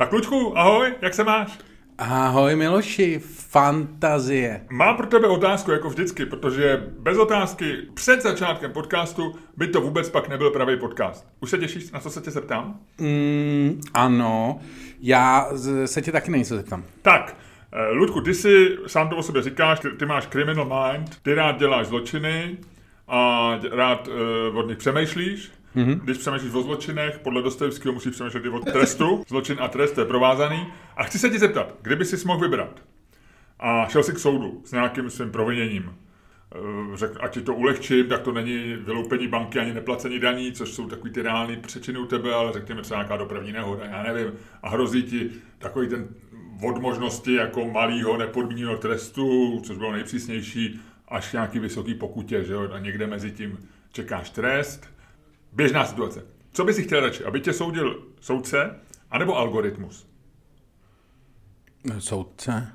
Tak Lučku, ahoj, jak se máš? Ahoj Miloši, fantazie. Mám pro tebe otázku, jako vždycky, protože bez otázky před začátkem podcastu by to vůbec pak nebyl pravý podcast. Už se těšíš, na co se tě zeptám? Mm, ano, já se tě taky na něco zeptám. Tak, eh, Ludku, ty si sám to o sobě říkáš, ty, ty máš criminal mind, ty rád děláš zločiny a rád uh, od nich přemýšlíš. Mm-hmm. Když přemýšlíš o zločinech, podle Dostojevského musíš přemýšlet i o trestu. Zločin a trest, je provázaný. A chci se ti zeptat, kdyby si mohl vybrat a šel si k soudu s nějakým svým proviněním, eh, řekl, ať ti to ulehčím, tak to není vyloupení banky ani neplacení daní, což jsou takový ty reální přečiny u tebe, ale řekněme třeba nějaká dopravní nehoda, já nevím, a hrozí ti takový ten od možnosti jako malého nepodmíněného trestu, což bylo nejpřísnější, až nějaký vysoký pokutě, že jo, a někde mezi tím čekáš trest. Běžná situace. Co by si chtěl radši, aby tě soudil soudce, anebo algoritmus? Soudce.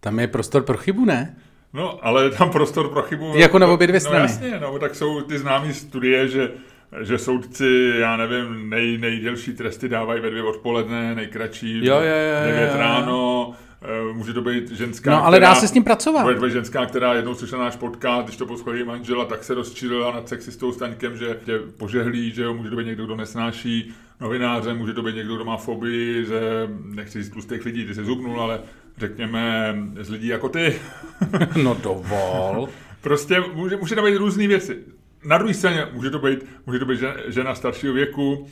Tam je prostor pro chybu, ne? No, ale je tam prostor pro chybu. Jako na obě dvě No strany. jasně, no, tak jsou ty známé studie, že, že soudci, já nevím, nej, nejdelší tresty dávají ve dvě odpoledne, nejkratší Jo, jo, jo, devět jo. ráno, eh, může to být ženská, No, ale dá se s tím pracovat. Bude to být ženská, která jednou slyšela náš podcast, když to poslouchal její manžela, tak se rozčílila nad sexistou Staňkem, že tě požehlí, že jo, může to být někdo, kdo nesnáší novináře, může to být někdo, kdo má fobii ze, nechci říct tlustých lidí, ty se zubnul, ale řekněme z lidí jako ty. No dovol. Prostě může, může to být různé věci. Na druhé straně může to být, může to být žena, žena staršího věku,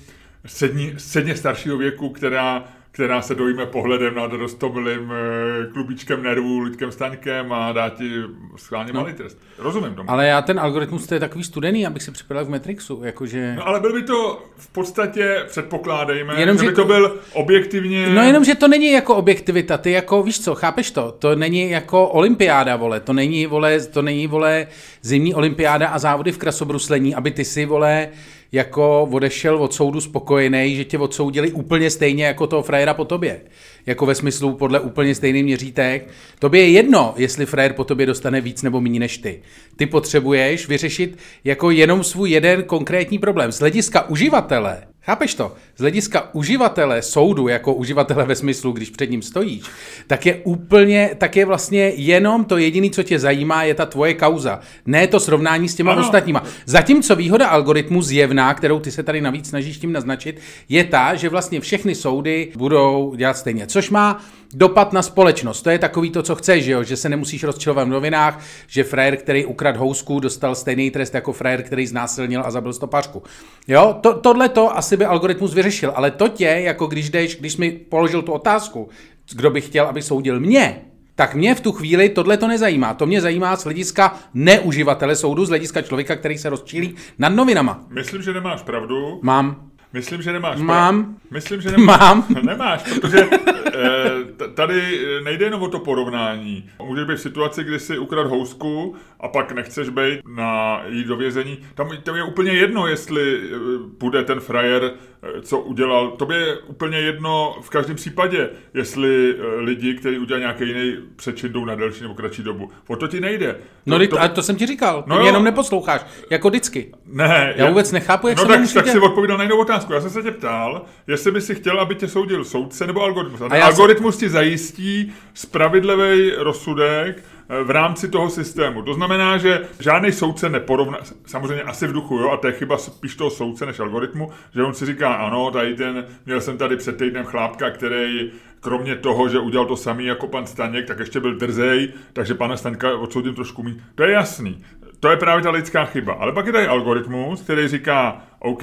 střední, středně staršího věku, která, která se dojme pohledem nad roztomilým eh, klubíčkem nervů, Luďkem Staňkem a dá ti schválně malý trest. Rozumím tomu. Ale já ten algoritmus, to je takový studený, abych si připadal v Matrixu, jakože... No ale byl by to v podstatě, předpokládejme, Jenom, že že by to to- byl objektivně... No jenom, že to není jako objektivita, ty jako, víš co, chápeš to? To není jako olympiáda, vole, to není, vole, to není, vole, zimní olympiáda a závody v krasobruslení, aby ty si, vole, jako odešel od soudu spokojený, že tě odsoudili úplně stejně jako toho frajera po tobě. Jako ve smyslu podle úplně stejný měřítek. Tobě je jedno, jestli frajer po tobě dostane víc nebo méně než ty. Ty potřebuješ vyřešit jako jenom svůj jeden konkrétní problém. Z hlediska uživatele, chápeš to? Z hlediska uživatele soudu, jako uživatele ve smyslu, když před ním stojíš, tak je úplně, tak je vlastně jenom to jediné, co tě zajímá, je ta tvoje kauza. Ne to srovnání s těma Ano. ostatníma. Zatímco výhoda algoritmu zjevná, kterou ty se tady navíc snažíš tím naznačit, je ta, že vlastně všechny soudy budou dělat stejně. Což má dopad na společnost. To je takový to, co chceš, že, jo? že se nemusíš rozčilovat v novinách, že frajer, který ukradl housku, dostal stejný trest jako frajer, který znásilnil a zabil stopařku. Jo, to, tohle to asi by algoritmus vyřešil, ale to tě, jako když jdeš, když mi položil tu otázku, kdo by chtěl, aby soudil mě, tak mě v tu chvíli tohle to nezajímá. To mě zajímá z hlediska neuživatele soudu, z hlediska člověka, který se rozčílí nad novinama. Myslím, že nemáš pravdu. Mám. Myslím, že nemáš Mám. Prav... Myslím, že nemáš. Mám. Nemáš, protože eh, tady nejde jenom o to porovnání. Můžeš být v situaci, kdy si ukrad housku a pak nechceš být na jít do vězení. Tam, tam je úplně jedno, jestli eh, bude ten frajer, co udělal. Tobě je úplně jedno v každém případě, jestli eh, lidi, kteří udělají nějaký jiný přečin, jdou na delší nebo kratší dobu. O to ti nejde. No, to, to, ale to jsem ti říkal. No jo. jenom neposloucháš. Jako vždycky. Ne, Já vůbec nechápu, jak no se tak, tak si odpovídal na jinou otázku. Já jsem se tě ptal, jestli by si chtěl, aby tě soudil soudce nebo algoritmus. A, A já algoritmus ti zajistí spravedlivý rozsudek eh, v rámci toho systému. To znamená, že žádný soudce neporovná, samozřejmě asi v duchu, jo, a to je chyba spíš toho soudce než algoritmu, že on si říká, ano, tady ten, měl jsem tady před týdnem chlápka, který kromě toho, že udělal to samý jako pan Staněk, tak ještě byl drzej, takže pana Staňka odsoudím trošku méně. To je jasný. To je právě ta lidská chyba. Ale pak je tady algoritmus, který říká, OK,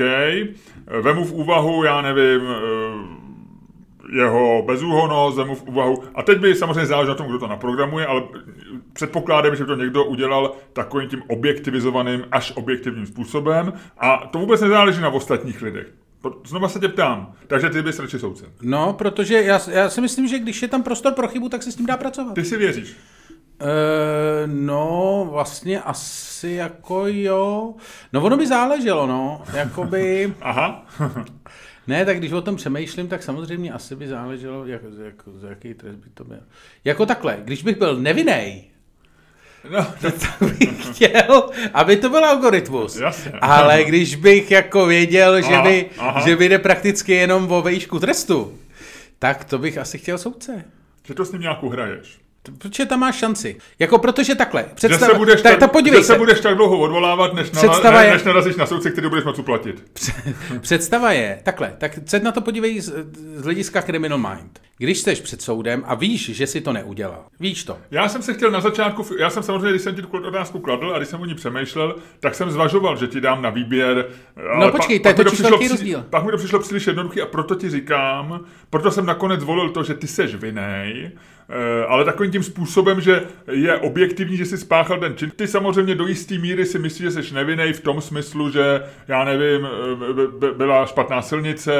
vemu v úvahu, já nevím, eh, jeho bezúhonost, vemu v úvahu. A teď by samozřejmě záleželo na tom, kdo to naprogramuje, ale předpokládám, že by to někdo udělal takovým tím objektivizovaným až objektivním způsobem. A to vůbec nezáleží na ostatních lidech. Znova se tě ptám. Takže ty bys radši soudce. No, protože já, já si myslím, že když je tam prostor pro chybu, tak se s tím dá pracovat. Ty si věříš. E, no, vlastně asi jako jo. No ono by záleželo, no. Jakoby... Aha. Ne, tak když o tom přemýšlím, tak samozřejmě asi by záleželo, jak, jak, za jaký trest by to byl. Jako takhle, když bych byl nevinný, No, tak bych chtěl, aby to byl algoritmus. Jasně. Ale když bych jako věděl, že, Aha, by, aha. že by jde prakticky jenom o výšku trestu, tak to bych asi chtěl soudce. že to s ním nějakou hraješ. Protože tam máš šanci. Jako protože takhle. Že Představ, se, budeš tak, tak, podívej že se. se budeš tak dlouho odvolávat, než, na, Představa ne, je- než narazíš na soudce, který budeš moc uplatit. Představa je, takhle, tak se na to podívej z, z hlediska Criminal Mind. Když jsi před soudem a víš, že si to neudělal, víš to. Já jsem se chtěl na začátku, já jsem samozřejmě, když jsem ti tu otázku kladl a když jsem o ní přemýšlel, tak jsem zvažoval, že ti dám na výběr. ale No počkej, to je totiž velký při- rozdíl. Pak mi to přišlo příliš jednoduchý a proto ti říkám, proto jsem nakonec zvolil to, že ty seš vinej, eh, ale takovým tím způsobem, že je objektivní, že jsi spáchal ten čin. Ty samozřejmě do jisté míry si myslíš, že jsi nevinnej v tom smyslu, že já nevím, eh, by- by- byla špatná silnice,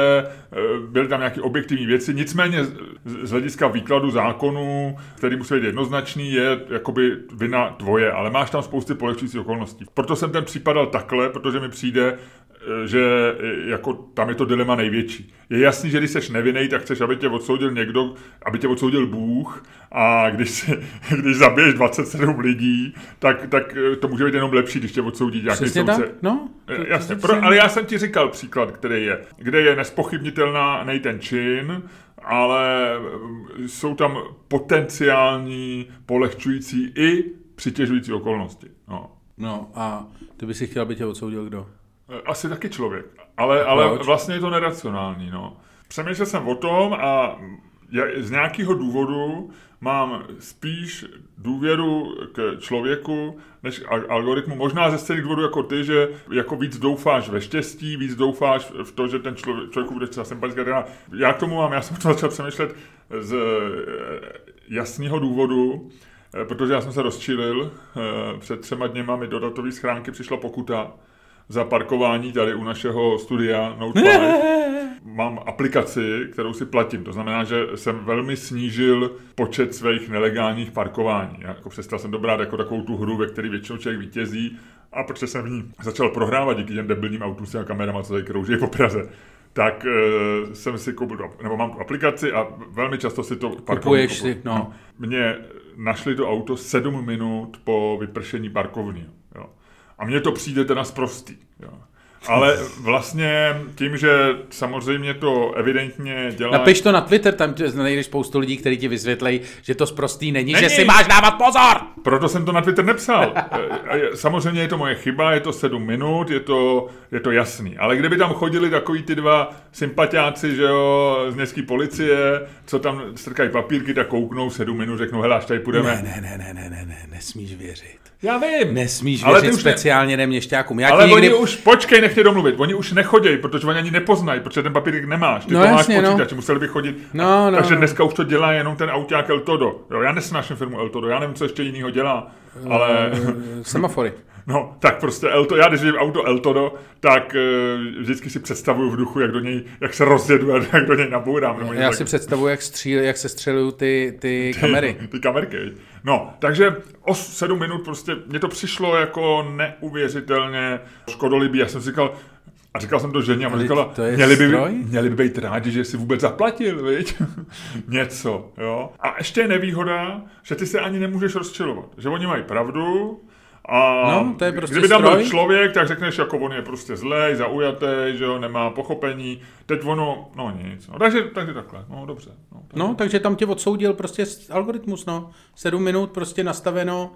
eh, byly tam nějaké objektivní věci, nicméně z- hlediska výkladu zákonů, který musí být jednoznačný, je jakoby vina tvoje, ale máš tam spousty polehčujících okolností. Proto jsem ten případal takhle, protože mi přijde, eh, že eh, jako tam je to dilema největší. Je jasný, že když jsi nevinný, tak chceš, aby tě odsoudil někdo, aby tě odsoudil Bůh a když, si, když zabiješ 27 lidí, tak, tak eh, to může být jenom lepší, když tě odsoudí nějaký Přesně soudce. tak? No. Eh, Jasně, pro, ale já jsem ti říkal příklad, který je, kde je nespochybnitelná ten čin, ale jsou tam potenciální polehčující i přitěžující okolnosti. No. No a ty by si chtěl, aby tě odsoudil kdo? Eh, Asi taky člověk, ale, ale Proč? vlastně je to neracionální. No. Přemýšlel jsem o tom a z nějakého důvodu mám spíš důvěru k člověku než al- algoritmu. Možná ze stejných důvodů jako ty, že jako víc doufáš ve štěstí, víc doufáš v to, že ten člověk, člověku bude třeba sympatická. Teda Já k tomu mám, já jsem to začal přemýšlet z eh, jasného důvodu, eh, protože já jsem se rozčilil. Před třema dněma mi do datové schránky přišla pokuta za parkování tady u našeho studia Note 5. Mám aplikaci, kterou si platím. To znamená, že jsem velmi snížil počet svých nelegálních parkování. Jako přestal jsem dobrát jako takovou tu hru, ve které většinou člověk vítězí a protože jsem v ní začal prohrávat díky těm debilním autům s těma kamerama, co tady krouží po Praze, tak uh, jsem si koupil, nebo mám tu aplikaci a velmi často si to parkování Kupuješ si, no. Mě našli to auto sedm minut po vypršení parkovního. A mně to přijde teda zprostý. Jo. Ale vlastně tím, že samozřejmě to evidentně dělá... Napiš to na Twitter, tam najdeš spoustu lidí, kteří ti vysvětlejí, že to zprostý není, Není. že si máš dávat pozor! Proto jsem to na Twitter nepsal. Samozřejmě je to moje chyba, je to sedm minut, je to, je to jasný. Ale kdyby tam chodili takový ty dva sympatiáci, že jo, z městské policie, co tam strkají papírky, tak kouknou sedm minut, řeknou, hele, až tady půjdeme. Ne, ne, ne, ne, ne, ne, ne, nesmíš věřit. Já vím. Nesmíš Ale ty věřit speciálně ne měšťákům. Já Ale ti oni už, počkej, nech mě domluvit, oni už nechodějí, protože oni ani nepoznají, protože ten papírek nemáš. Ty No to jasně, máš no. počítač, museli by chodit. No, no, takže no. dneska už to dělá jenom ten auták El Todo. Jo, já nesnáším firmu El Todo, já nevím, co ještě jiného dělá, ale... Semafory. No, tak prostě El Todo, já když vidím auto El Todo, tak uh, vždycky si představuju v duchu, jak do něj, jak se rozjedu a jak do něj nabourám. něco Já tak- si představuji, jak, stříl, jak se střelují ty, ty kamery. Ty kamerky. No, takže o sedm minut prostě, mně to přišlo jako neuvěřitelně škodolibý. Já jsem si říkal, a říkal jsem to ženě a ona říkala, to je měli by, stroj? měli by být rádi, že jsi vůbec zaplatil, viď? Něco, jo. A ještě je nevýhoda, že ty se ani nemůžeš rozčilovat. Že oni mají pravdu, a No, to je prostě kdyby tam byl člověk, tak řekneš, jako on je prostě zlej, zaujatý, že jo, nemá pochopení. Teď ono, no nic. No, takže, takže takhle, no dobře. No, tak. No, takže tam tě odsoudil prostě algoritmus, no. Sedm minut prostě nastaveno,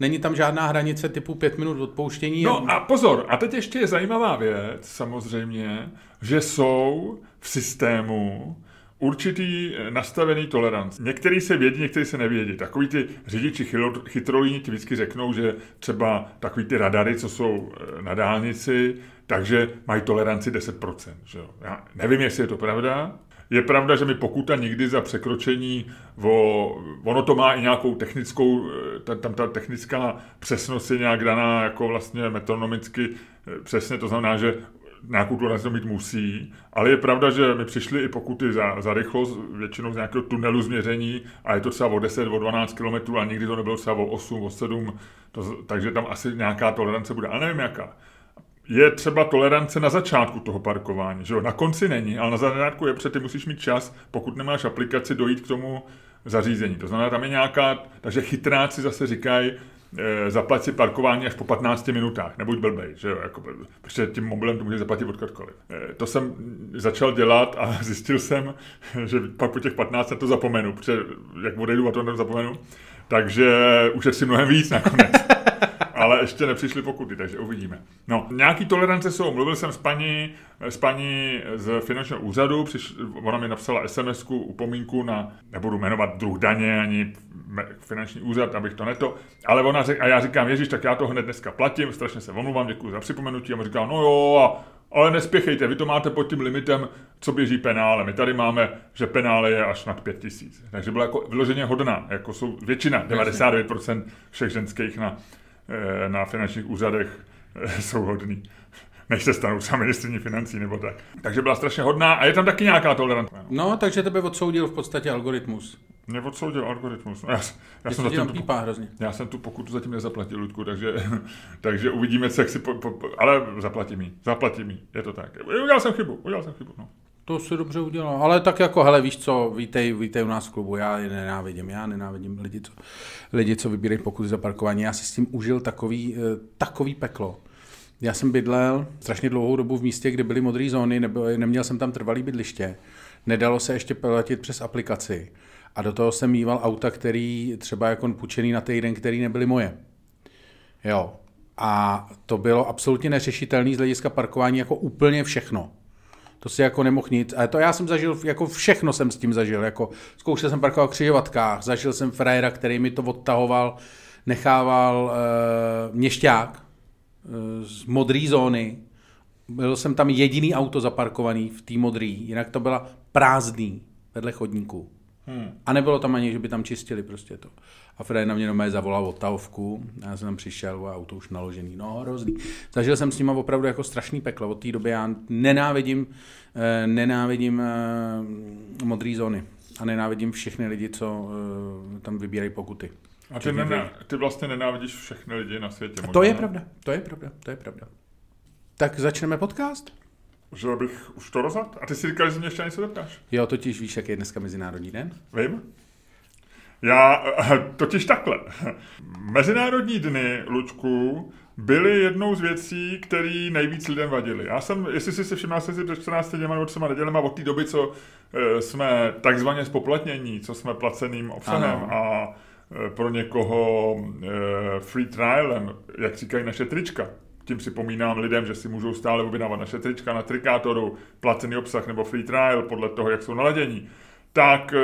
není tam žádná hranice typu pět minut odpouštění. No a pozor, a teď ještě je zajímavá věc, samozřejmě, že jsou v systému určitý eh, nastavený tolerance. Některý se vědí, některý se nevědí. Takový ty řidiči chytrolíni ti vždycky řeknou, že třeba takový ty radary, co jsou eh, na dálnici, takže mají toleranci 10%. Že jo? Já nevím, jestli je to pravda, je pravda, že mi pokuta nikdy za překročení, o, ono to má i nějakou technickou, eh, ta, tam ta technická přesnost je nějak daná jako vlastně metronomicky přesně, to znamená, že nějakou tu to mít musí, ale je pravda, že mi přišly i pokuty za, za rychlost, většinou z nějakého tunelu změření a je to třeba o 10, o 12 km a nikdy to nebylo třeba o 8, o 7, to, takže tam asi nějaká tolerance bude, ale nevím jaká je třeba tolerance na začátku toho parkování, že jo? Na konci není, ale na začátku je, protože ty musíš mít čas, pokud nemáš aplikaci, dojít k tomu zařízení. To znamená, tam je nějaká, takže chytráci zase říkají, zaplať si parkování až po 15 minutách, nebuď blbej, že jo, jako, protože tím mobilem to může zaplatit odkudkoliv. E, to jsem začal dělat a zjistil jsem, že pak po těch 15 to zapomenu, protože jak odejdu a to zapomenu, takže už si mnohem víc nakonec. ale ještě nepřišly pokuty, takže uvidíme. No, nějaký tolerance jsou. Mluvil jsem s paní, s paní z finančního úřadu, přiš, ona mi napsala sms upomínku na, nebudu jmenovat druh daně, ani finanční úřad, abych to neto, ale ona řek, a já říkám, Ježíš, tak já to hned dneska platím, strašně se omluvám, děkuji za připomenutí, a on říká, no jo, a ale nespěchejte, vy to máte pod tím limitem, co běží penále. My tady máme, že penále je až nad 5000. Takže byla jako vyloženě hodná, jako jsou většina, 99% všech ženských na, na finančních úřadech eh, jsou hodný než se stanou sami ministrní financí nebo tak. Takže byla strašně hodná a je tam taky nějaká tolerance. No, takže tebe odsoudil v podstatě algoritmus. Mě odsoudil algoritmus. No, já, já, jsem zatím tu, hrozně. já jsem tu pokutu zatím nezaplatil, Ludku, takže, takže uvidíme, jak si... Po, po, ale zaplatím jí, zaplatím jí, je to tak. Udělal jsem chybu, udělal jsem chybu, no. To si dobře udělal, ale tak jako, hele, víš co, vítej, vítej u nás v klubu, já je nenávidím, já nenávidím lidi, co, lidi, co vybírají pokuty za parkování, já si s tím užil takový, eh, takový peklo. Já jsem bydlel strašně dlouhou dobu v místě, kde byly modré zóny, nebyl, neměl jsem tam trvalý bydliště, nedalo se ještě platit přes aplikaci a do toho jsem mýval auta, který třeba jako půjčený na týden, který nebyly moje. Jo. A to bylo absolutně neřešitelné z hlediska parkování jako úplně všechno. To si jako nemohl nic. A to já jsem zažil, jako všechno jsem s tím zažil. Jako zkoušel jsem parkovat v křižovatkách, zažil jsem frajera, který mi to odtahoval, nechával e, měšťák e, z modré zóny. Byl jsem tam jediný auto zaparkovaný v té modré, jinak to byla prázdný vedle chodníku. Hmm. A nebylo tam ani, že by tam čistili prostě to. A Fred na mě nomé zavolal odtahovku, já jsem tam přišel a auto už naložený, no hrozný. Zažil jsem s nima opravdu jako strašný peklo, od té doby já nenávidím, eh, nenávidím eh, modré zóny a nenávidím všechny lidi, co eh, tam vybírají pokuty. A ty, nená, ty vlastně nenávidíš všechny lidi na světě. Možná. To je pravda, to je pravda, to je pravda. Tak začneme podcast? Že bych už to rozhad? A ty si říkal, že mě ještě něco zeptáš. Jo, totiž víš, jak je dneska Mezinárodní den? Vím. Já totiž takhle. Mezinárodní dny, Lučku, byly jednou z věcí, které nejvíc lidem vadily. Já jsem, jestli si se všiml, jsem si před 14 dněma nebo třema nedělema od té doby, co e, jsme takzvaně spoplatnění, co jsme placeným obsahem ano. a e, pro někoho free trialem, jak říkají naše trička, tím připomínám lidem, že si můžou stále objednávat naše trička na trikátoru, placený obsah nebo free trial podle toho, jak jsou naladění. Tak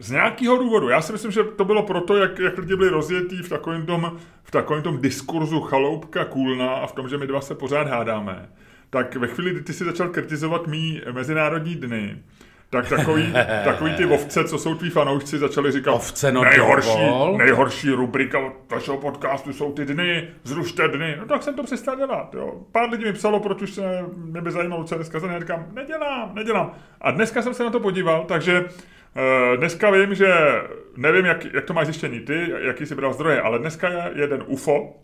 z nějakého důvodu. Já si myslím, že to bylo proto, jak, jak lidi byli rozjetí v takovém tom, v takovém tom diskurzu chaloupka kůlna a v tom, že my dva se pořád hádáme. Tak ve chvíli, kdy ty si začal kritizovat mý mezinárodní dny, tak takový, takový ty ovce, co jsou tví fanoušci, začali říkat, ovce, no nejhorší, nejhorší rubrika vašeho podcastu jsou ty dny, zrušte dny. No tak jsem to přestal dělat. Jo. Pár lidí mi psalo, proč už se mě by zajímalo, co dneska za říkám, nedělám, nedělám. A dneska jsem se na to podíval, takže Eh, dneska vím, že nevím, jak, jak to máš zjištění ty, jaký jsi bral zdroje, ale dneska je jeden UFO,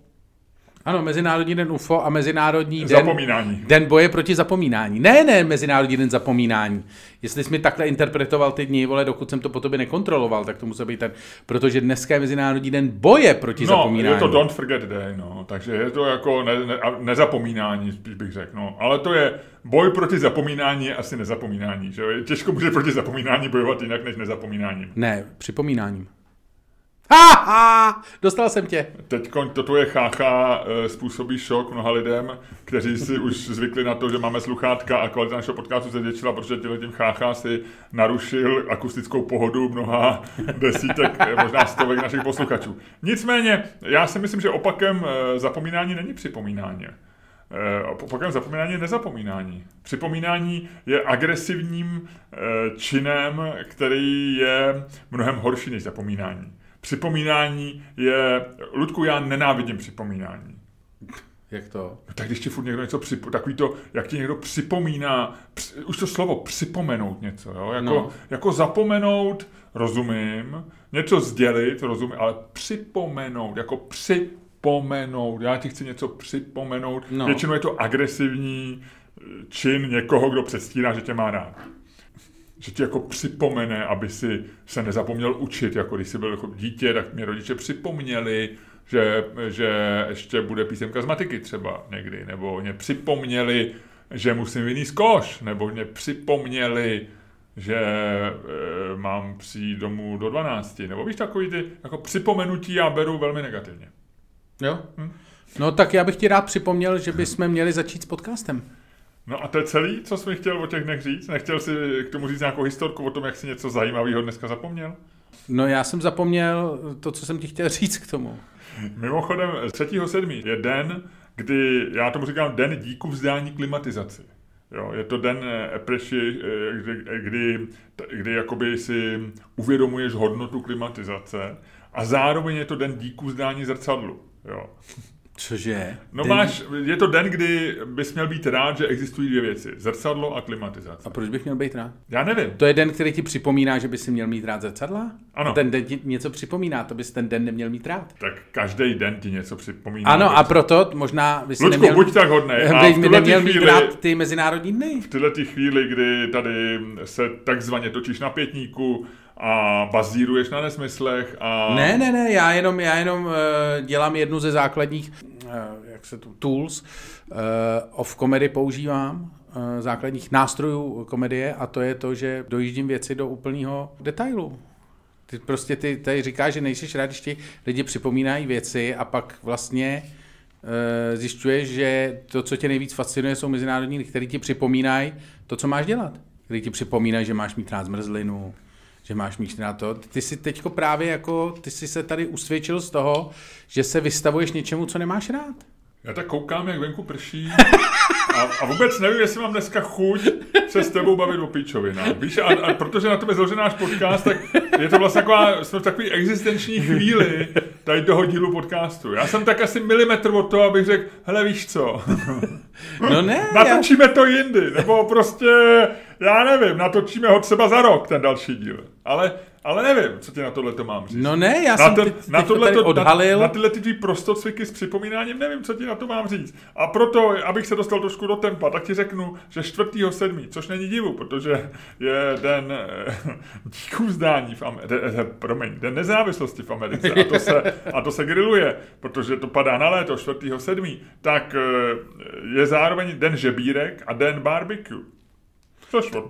ano, Mezinárodní den UFO a Mezinárodní den, zapomínání. den boje proti zapomínání. Ne, ne, Mezinárodní den zapomínání. Jestli jsi mi takhle interpretoval ty dny, vole, dokud jsem to po tobě nekontroloval, tak to musel být ten, protože dneska je Mezinárodní den boje proti no, zapomínání. je to Don't Forget Day, no, takže je to jako ne, ne, nezapomínání, spíš bych řekl, no. Ale to je, boj proti zapomínání je asi nezapomínání, že Těžko může proti zapomínání bojovat jinak než nezapomínáním. Ne, připomínáním. Ha, ha, dostal jsem tě. Teď to tvoje chácha eh, způsobí šok mnoha lidem, kteří si už zvykli na to, že máme sluchátka a kvalita našeho podcastu se zvětšila, protože tím chácha si narušil akustickou pohodu mnoha desítek, eh, možná stovek našich posluchačů. Nicméně, já si myslím, že opakem eh, zapomínání není připomínání. Opakem zapomínání je nezapomínání. Připomínání je agresivním činem, který je mnohem horší než zapomínání. Připomínání je... Ludku, já nenávidím připomínání. Jak to? No, tak když ti furt někdo něco připo, takový to, jak ti někdo připomíná, při, už to slovo připomenout něco, jo? Jako, no. jako zapomenout, rozumím, něco sdělit, rozumím, ale připomenout, jako připomenout, já ti chci něco připomenout, no. většinou je to agresivní čin někoho, kdo předstírá, že tě má rád že ti jako připomene, aby si se nezapomněl učit, jako když jsi byl jako dítě, tak mě rodiče připomněli, že, že ještě bude písemka z matiky třeba někdy, nebo mě připomněli, že musím vyníst koš, nebo mě připomněli, že e, mám přijít domů do 12, nebo víš, takový ty jako připomenutí já beru velmi negativně. Jo? Hm? No tak já bych ti rád připomněl, že bychom měli začít s podcastem. No a to je celý, co jsi mi chtěl o těch dnech říct? Nechtěl si k tomu říct nějakou historku o tom, jak si něco zajímavého dneska zapomněl? No já jsem zapomněl to, co jsem ti chtěl říct k tomu. Mimochodem, 3.7. je den, kdy, já tomu říkám, den díku vzdání klimatizaci. Jo, je to den epreši, eh, kdy, kdy, kdy jakoby si uvědomuješ hodnotu klimatizace a zároveň je to den díku vzdání zrcadlu. Jo. Cože? No den... máš, je to den, kdy bys měl být rád, že existují dvě věci. Zrcadlo a klimatizace. A proč bych měl být rád? Já nevím. To je den, který ti připomíná, že bys si měl mít rád zrcadla? Ano. Ten den ti něco připomíná, to bys ten den neměl mít rád. Tak každý den ti něco připomíná. Ano, a proto možná bys Lučku, neměl... buď tak hodnej. A v neměl chvíli, mít rád ty mezinárodní dny. V tyhle chvíli, kdy tady se takzvaně točíš na pětníku, a bazíruješ na nesmyslech a... Ne, ne, ne, já jenom, já jenom uh, dělám jednu ze základních, uh, jak se tu, tools uh, of comedy používám, základních nástrojů komedie a to je to, že dojíždím věci do úplného detailu. Ty prostě ty tady říkáš, že nejsi rád, když ti lidi připomínají věci a pak vlastně uh, zjišťuješ, že to, co tě nejvíc fascinuje, jsou mezinárodní, které ti připomínají to, co máš dělat. Který ti připomínají, že máš mít rád zmrzlinu, že máš míč na to. Ty si teďko právě jako, ty si se tady usvědčil z toho, že se vystavuješ něčemu, co nemáš rád. Já tak koukám, jak venku prší a, a vůbec nevím, jestli mám dneska chuť se s tebou bavit o píčovinách. Víš, a, a protože na tebe založen náš podcast, tak je to vlastně taková, jsme v takové existenční chvíli tady toho dílu podcastu. Já jsem tak asi milimetr od toho, abych řekl, hele víš co, no ne, natočíme já... to jindy, nebo prostě, já nevím, natočíme ho třeba za rok, ten další díl. Ale ale nevím, co ti na tohle to mám říct. No ne, já na jsem ten, teď, na tohle to odhalil. Na, na tyhle ty tvý prostocviky s připomínáním nevím, co ti na to mám říct. A proto, abych se dostal trošku do tempa, tak ti řeknu, že 4.7., což není divu, protože je den eh, díků vzdání v Americe, de, de, promiň, den nezávislosti v Americe a to, se, a to se grilluje, protože to padá na léto 4.7., tak eh, je zároveň den žebírek a den barbecue.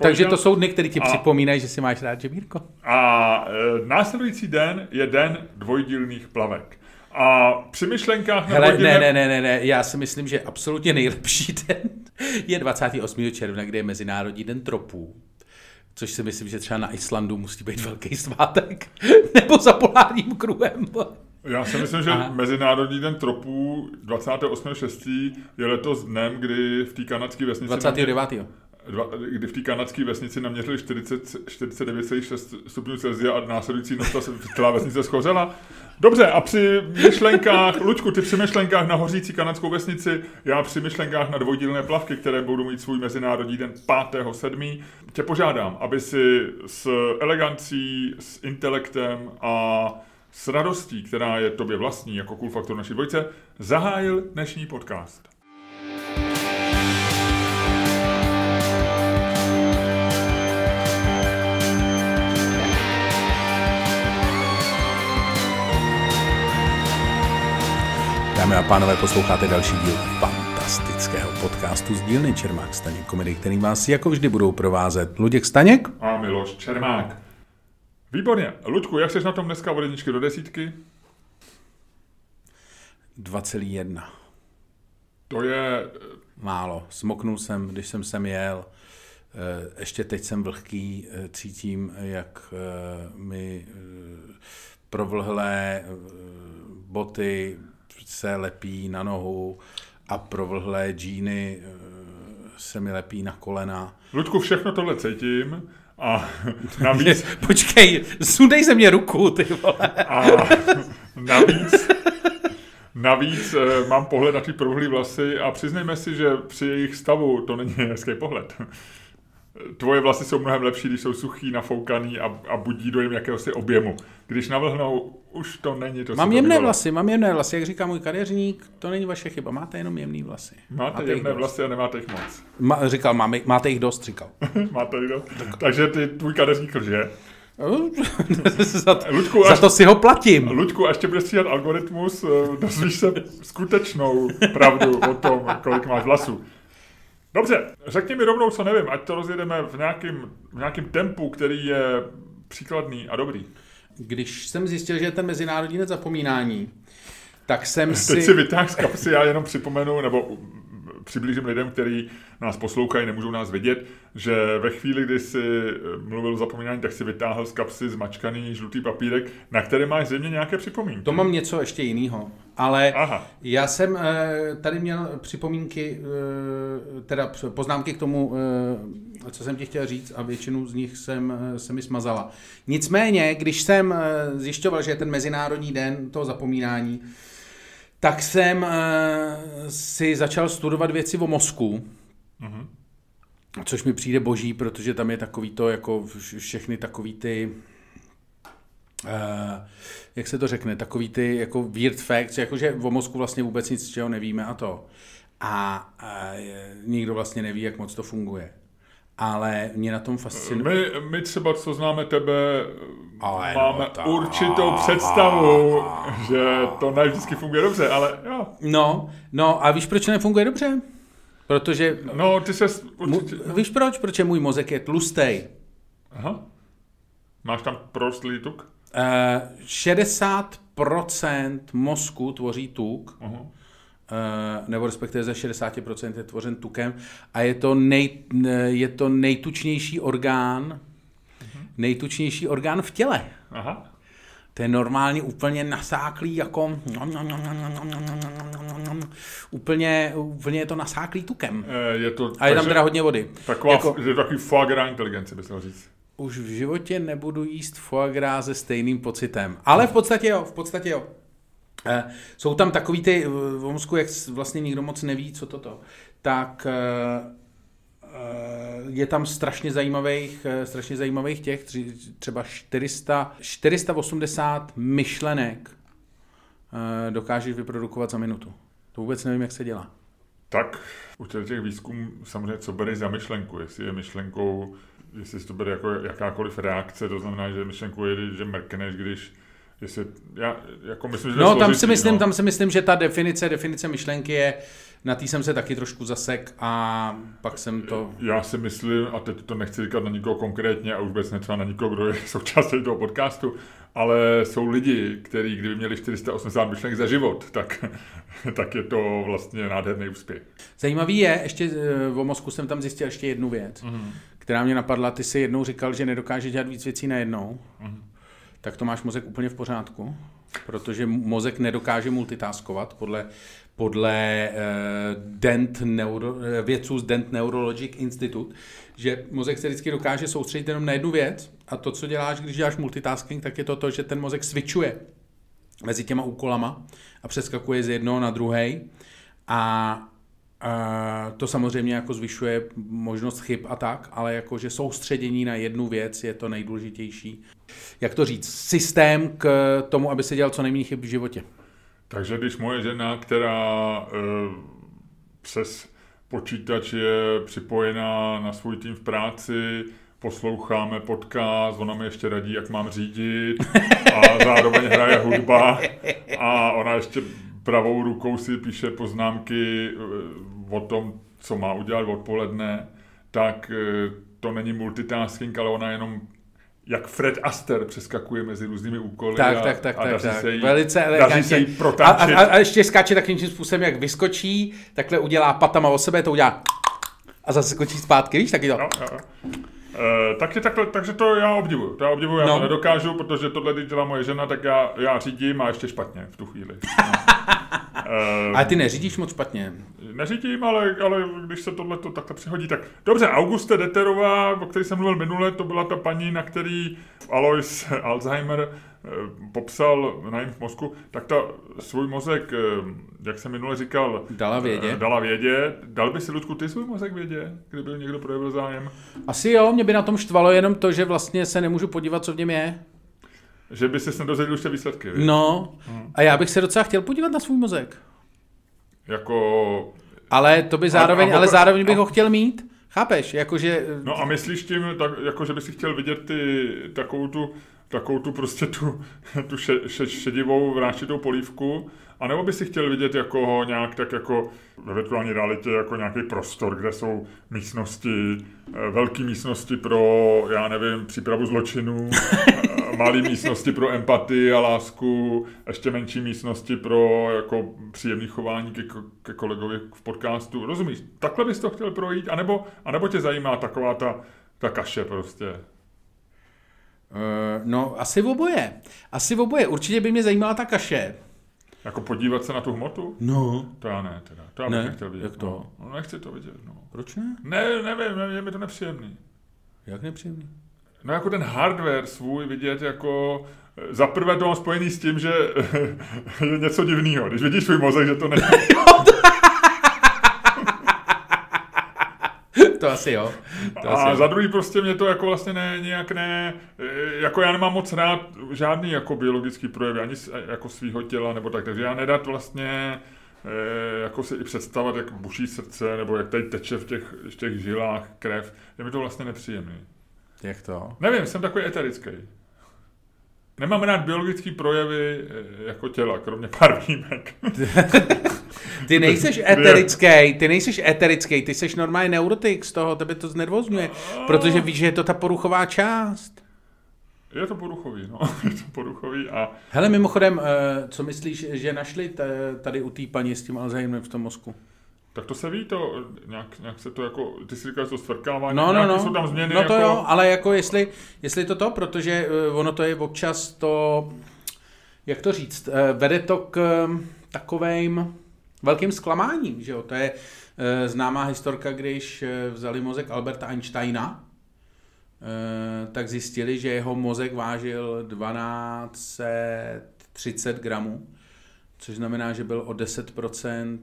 Takže to jsou dny, které ti a, připomínají, že si máš rád žebírko. A e, následující den je den dvojdílných plavek. A při myšlenkách... Hele, dvojdílné... ne, ne, ne, ne, já si myslím, že absolutně nejlepší den je 28. června, kde je Mezinárodní den tropů. Což si myslím, že třeba na Islandu musí být velký svátek. Nebo za polárním kruhem. Já si myslím, že Aha. Mezinárodní den tropů 28.6. je letos dnem, kdy v té kanadské vesnici... 29 dva, kdy v té kanadské vesnici naměřili 49,6 stupňů Celsia a následující noc ta celá vesnice schořela. Dobře, a při myšlenkách, Lučku, ty při myšlenkách na hořící kanadskou vesnici, já při myšlenkách na dvojdílné plavky, které budou mít svůj mezinárodní den 5.7. tě požádám, aby si s elegancí, s intelektem a s radostí, která je tobě vlastní jako cool faktor naší dvojce, zahájil dnešní podcast. Dámy a pánové, posloucháte další díl fantastického podcastu z dílny Čermák Staněk komedy, který vás jako vždy budou provázet Luděk Staněk a Miloš Čermák. Výborně. Ludku, jak jsi na tom dneska od jedničky do desítky? 2,1. To je... Eh, Málo. Smoknul jsem, když jsem sem jel. Eh, ještě teď jsem vlhký, eh, cítím, jak mi provlhlé boty se lepí na nohu a provlhlé džíny eh, se mi lepí na kolena. Ludku, všechno tohle cítím a navíc... Počkej, sundej ze mě ruku, ty vole. A navíc, navíc eh, mám pohled na ty provlhlý vlasy a přiznejme si, že při jejich stavu to není hezký pohled. Tvoje vlasy jsou mnohem lepší, když jsou suchý, nafoukaný a, a budí dojem jakéhosi objemu. Když navlhnou, už to není to. Mám jemné vlasy, mám jemné vlasy, jak říká můj kadeřník, to není vaše chyba, máte jenom jemné vlasy. Máte, máte jemné vlasy a nemáte jich moc. Ma, říkal, máme, máte jich dost, říkal. máte jich dost. Takže ty, tvůj kadeřník lže. za, to, Luďku, za až- to si ho platím. Luďku, až tě bude stříhat algoritmus, eh, dozvíš se skutečnou pravdu o tom, kolik máš vlasů. Dobře, řekni mi rovnou, co nevím, ať to rozjedeme v nějakém, v nějakém tempu, který je příkladný a dobrý. Když jsem zjistil, že je ten Mezinárodní den zapomínání, tak jsem Teď si... si vytáh z kapsy, já jenom připomenu, nebo přiblížím lidem, kteří nás poslouchají, nemůžou nás vidět, že ve chvíli, kdy si eh, mluvil o zapomínání, tak si vytáhl z kapsy zmačkaný žlutý papírek, na který máš zřejmě nějaké připomínky. To mám něco ještě jiného. Ale Aha. já jsem eh, tady měl připomínky, eh, teda poznámky k tomu, co jsem ti chtěl říct a většinu z nich jsem, se mi smazala. Nicméně, když jsem zjišťoval, že je ten Mezinárodní den toho zapomínání, tak jsem eh, si začal studovat věci o mozku, Mhm. což mi přijde boží, protože tam je takový to, jako vš- všechny takový ty, uh, jak se to řekne, takový ty jako weird facts, jakože o mozku vlastně vůbec nic z čeho nevíme a to. A, a nikdo vlastně neví, jak moc to funguje. Ale mě na tom fascinuje. My, my třeba, co známe tebe, Ale no, máme tak. určitou představu, že to ne vždycky funguje dobře, ale jo. No, no a víš, proč nefunguje dobře? Protože, No, ty se mu, určitě... víš proč? Protože můj mozek je tlustej. Aha. Máš tam prostlý tuk? Uh, 60% mozku tvoří tuk, Aha. uh, nebo respektive ze 60% je tvořen tukem a je to, nej, je to nejtučnější orgán, nejtučnější orgán v těle. Aha. To je normálně úplně nasáklý, jako úplně, úplně je to nasáklý tukem. Eh, Je to, A je tam teda hodně vody. Taková, Jako- jako, je to takový foie gras inteligence, bys měl říct. Už v životě nebudu jíst foie gras se stejným pocitem. Ale v podstatě jo, v podstatě jo. Eh, Jsou tam takový ty v mozku, jak vlastně nikdo moc neví, co toto. Tak eh, eh, je tam strašně zajímavých, strašně zajímavých těch, třeba 400, 480 myšlenek dokážeš vyprodukovat za minutu. To vůbec nevím, jak se dělá. Tak u těch výzkumů samozřejmě, co bereš za myšlenku, jestli je myšlenkou, jestli to bere jako jakákoliv reakce, to znamená, že myšlenku je, že mrkneš, když jestli, já jako myslím, že No, tam složitý, si myslím, no. tam si myslím, že ta definice, definice myšlenky je, na tý jsem se taky trošku zasek a pak jsem to... Já si myslím, a teď to nechci říkat na nikoho konkrétně a už vůbec ne třeba na nikoho, kdo je součástí toho podcastu, ale jsou lidi, kteří kdyby měli 480 myšlenek za život, tak, tak je to vlastně nádherný úspěch. Zajímavý je, ještě eh, o mozku jsem tam zjistil ještě jednu věc, Mhm. která mě napadla. Ty si jednou říkal, že nedokáže dělat víc věcí najednou. Mhm. Tak to máš mozek úplně v pořádku, protože mozek nedokáže multitaskovat podle, podle uh, Dent Neuro, eh, vědců z Dent Neurologic Institute, že mozek se vždycky dokáže soustředit jenom na jednu věc a to, co děláš, když děláš multitasking, tak je to to, že ten mozek switchuje mezi těma úkolama a přeskakuje z jednoho na druhý. A a to samozřejmě jako zvyšuje možnost chyb a tak, ale jakože soustředění na jednu věc je to nejdůležitější. Jak to říct? Systém k tomu, aby se dělal co nejméně chyb v životě. Takže když moje žena, která e, přes počítač je připojená na svůj tým v práci, posloucháme podcast, ona mi ještě radí, jak mám řídit a zároveň hraje hudba a ona ještě pravou rukou si píše poznámky eh, o tom, co má udělat odpoledne, tak eh, to není multitasking, ale ona jenom jak Fred Aster přeskakuje mezi různými úkoly Tak, a, tak, tak, a daří tak. se jí, Velice daří elegantně. se jí A, a, a, a ještě skáče takovým způsobem, jak vyskočí, takhle udělá patama o sebe, to udělá a zase skočí zpátky, víš, taky to. Jo, jo, jo. E, takže, takhle, takže to já obdivuju. To já obdivuju, já No. to nedokážu, protože tohle, když dělá moje žena, tak já, já řídím a ještě špatně v tu chvíli. No. E, Ale ty neřídíš moc špatně. Neřídím, ale, ale když se tohle to takhle přihodí, tak dobře, Auguste Deterová, o které jsem mluvil minule, to byla ta paní, na který Alois Alzheimer eh, popsal na jim v mozku, tak ta svůj mozek, eh, jak jsem minule říkal, Dala eh, dala vědět. Dal by si, Ludku, ty svůj mozek vědět, kdyby někdo projevil zájem? Asi jo, mě by na tom štvalo jenom to, že vlastně se nemůžu podívat, co v něm je. Že by se nedozvěděl už ty výsledky. viď? No, a já bych se docela chtěl podívat na svůj mozek. Jako... Ale to by zároveň, a- ale a- zároveň bych a- ho chtěl mít. Chápeš, jakože... No a myslíš tím, tak, jako že by si chtěl vidět ty, takovou tu, takovou tu prostě tu, tu še, še, šedivou vráčitou polívku, a nebo by si chtěl vidět jako nějak tak jako ve virtuální realitě jako nějaký prostor, kde jsou místnosti, eh, velké místnosti pro, já nevím, přípravu zločinů, eh, malé místnosti pro empatii a lásku, ještě menší místnosti pro jako příjemné chování ke, ke kolegovi v podcastu. Rozumíš? Takhle bys to chtěl projít? Anebo, anebo tě zajímá taková ta, ta kaše prostě? Uh, no, asi v oboje. Asi v oboje. Určitě by mě zajímala ta kaše. Jako podívat se na tu hmotu? No. To já ne, teda. To já bych nechtěl vidět. Jak to? No, no, nechci to vidět, no. Proč ne? Ne, nevím, ne, je mi to nepříjemný. Jak nepříjemný? No jako ten hardware svůj vidět jako... Za prvé to mám spojený s tím, že je něco divného. Když vidíš svůj mozek, že to není... to asi jo. To asi a jo. za druhý prostě mě to jako vlastně ne, nějak ne, jako já nemám moc rád žádný jako biologický projev, ani jako svého těla nebo tak, takže já nedat vlastně jako si i představit, jak buší srdce, nebo jak tady teče v těch, v těch žilách krev, je mi to vlastně nepříjemný. Jak to? Nevím, jsem takový eterický. Nemám rád biologické projevy jako těla, kromě pár výjimek. Ty nejseš eterický, ty nejseš eterický, ty jsi normálně neurotik z toho, tebe to znervozňuje, protože víš, že je to ta poruchová část. Je to poruchový, no, je to poruchový a... Hele, mimochodem, eh, co myslíš, že našli tady u té paní s tím Alzheimerem v tom mozku? Tak to se ví, to nějak, nějak se to jako, ty si říkáš to stvrkávání, no, no, no. jsou tam změny. No to jako... jo, ale jako jestli, jestli to to, protože eh, ono to je občas to, jak to říct, eh, vede to k takovým velkým zklamáním, že jo? To je e, známá historka, když e, vzali mozek Alberta Einsteina, e, tak zjistili, že jeho mozek vážil 1230 gramů, což znamená, že byl o 10%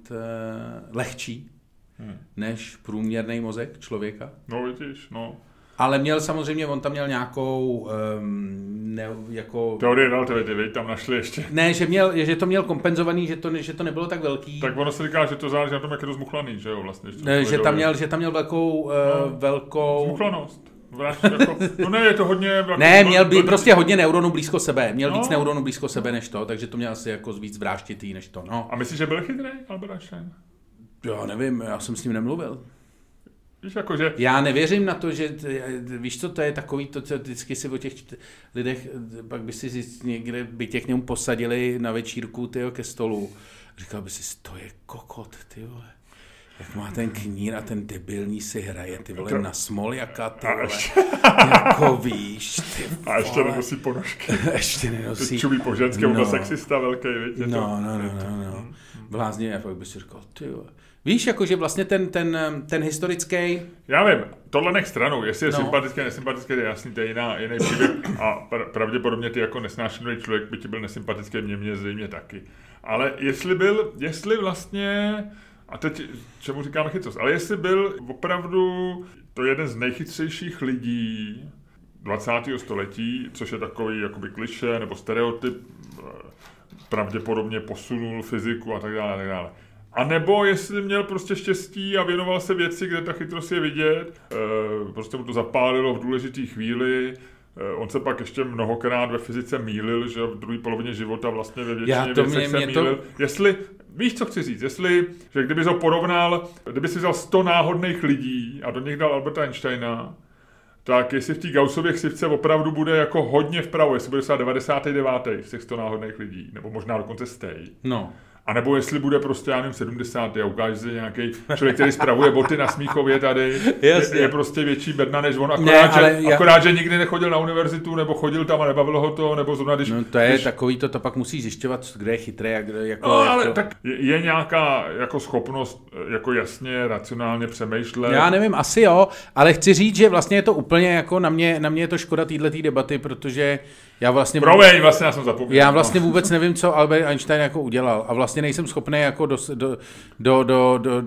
lehčí hmm. než průměrný mozek člověka. No vidíš, no. Ale měl samozřejmě, on tam měl nějakou um, ne, jako... Teorie relativity, tam našli ještě. Ne, že, měl, že to měl kompenzovaný, že to, že to nebylo tak velký. Tak ono se říká, že to záleží na tom, jak je to zmuchlaný, že jo, vlastně. Že, ne, že, tam měl, že tam měl velkou, uh, no, velkou... Zmuchlanost. Jako, no ne, je to hodně... Ne, měl by prostě hodně neuronů blízko sebe. Měl no. víc neuronů blízko sebe než to, takže to měl asi jako víc zvráštitý než to. No. A myslíš, že byl chytrý Albert Einstein? Já nevím, já jsem s ním nemluvil. Víš, jako, že... Já nevěřím na to, že víš co, to je takový to, co vždycky si o těch lidech, pak by si někde, by tě k němu posadili na večírku tyjo, ke stolu. Říkal by si, to je kokot, ty vole. Jak má ten knír a ten debilní si hraje, ty vole, na jaká ty vole. jako víš, ty vole. A ještě nenosí ponožky. ještě nenosí. Čumí po ženské, no. sexista velký, víte. No, no, no, no, no. Blázně, a pak by si říkal, ty vole. Víš, jakože vlastně ten, ten, ten historický... Já vím, tohle nech stranou, jestli je no. sympatický, nesympatický, to je jasný, to je jiná, jiný příběh a pravděpodobně ty jako nesnášený člověk by ti byl nesympatický, mě, mě zřejmě taky. Ale jestli byl, jestli vlastně, a teď čemu říkáme chytrost, ale jestli byl opravdu to jeden z nejchytřejších lidí 20. století, což je takový jakoby kliše nebo stereotyp, eh, pravděpodobně posunul fyziku a tak dále, a tak dále. A nebo jestli měl prostě štěstí a věnoval se věci, kde ta chytrost je vidět, e, prostě mu to zapálilo v důležité chvíli, e, On se pak ještě mnohokrát ve fyzice mýlil, že v druhé polovině života vlastně ve většině věcech mě, se mě mýlil. To... Jestli, víš, co chci říct, jestli, že kdyby ho porovnal, kdyby si vzal 100 náhodných lidí a do nich dal Alberta Einsteina, tak jestli v té Gaussově křivce opravdu bude jako hodně vpravo, jestli bude 99. z těch 100 náhodných lidí, nebo možná dokonce stej. No a nebo jestli bude prostě, já nevím, 70. a ukáže se nějaký člověk, který spravuje boty na Smíchově tady, je, je, prostě větší bedna než on, akorát, ne, že, já... akorát, že nikdy nechodil na univerzitu, nebo chodil tam a nebavilo ho to, nebo zrovna když... No to je když... takový, to, to pak musí zjišťovat, kde je chytré a kde jako... No, ale jako... tak je, je, nějaká jako schopnost jako jasně, racionálně přemýšlet. Já nevím, asi jo, ale chci říct, že vlastně je to úplně jako na mě, na mě je to škoda této debaty, protože já vlastně... Promiň, vlastně já jsem zapomněl. Já vlastně no. vůbec nevím, co Albert Einstein jako udělal a vlastně nejsem schopný jako do, do, do, do, do,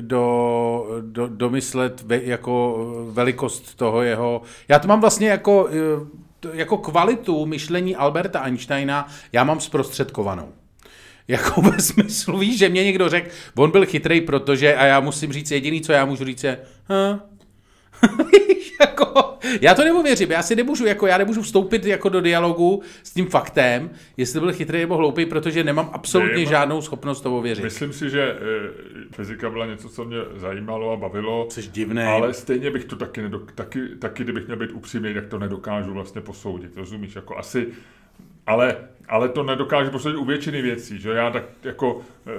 do, do, domyslet ve, jako velikost toho jeho... Já to mám vlastně jako, jako kvalitu myšlení Alberta Einsteina, já mám zprostředkovanou. Jako ve smyslu, víš, že mě někdo řekl, on byl chytrý, protože, a já musím říct, jediný, co já můžu říct je, jako, já to nemověřím, já si nemůžu, jako já nemůžu vstoupit jako do dialogu s tím faktem, jestli byl chytrý nebo hloupý, protože nemám absolutně Vím, žádnou schopnost to ověřit. Myslím si, že e, fyzika byla něco, co mě zajímalo a bavilo. Což divné. Ale stejně bych to taky, nedok- taky, taky, kdybych měl být upřímný, tak to nedokážu vlastně posoudit, rozumíš? Jako asi, ale ale to nedokážu posoudit u většiny věcí, že já tak jako, e,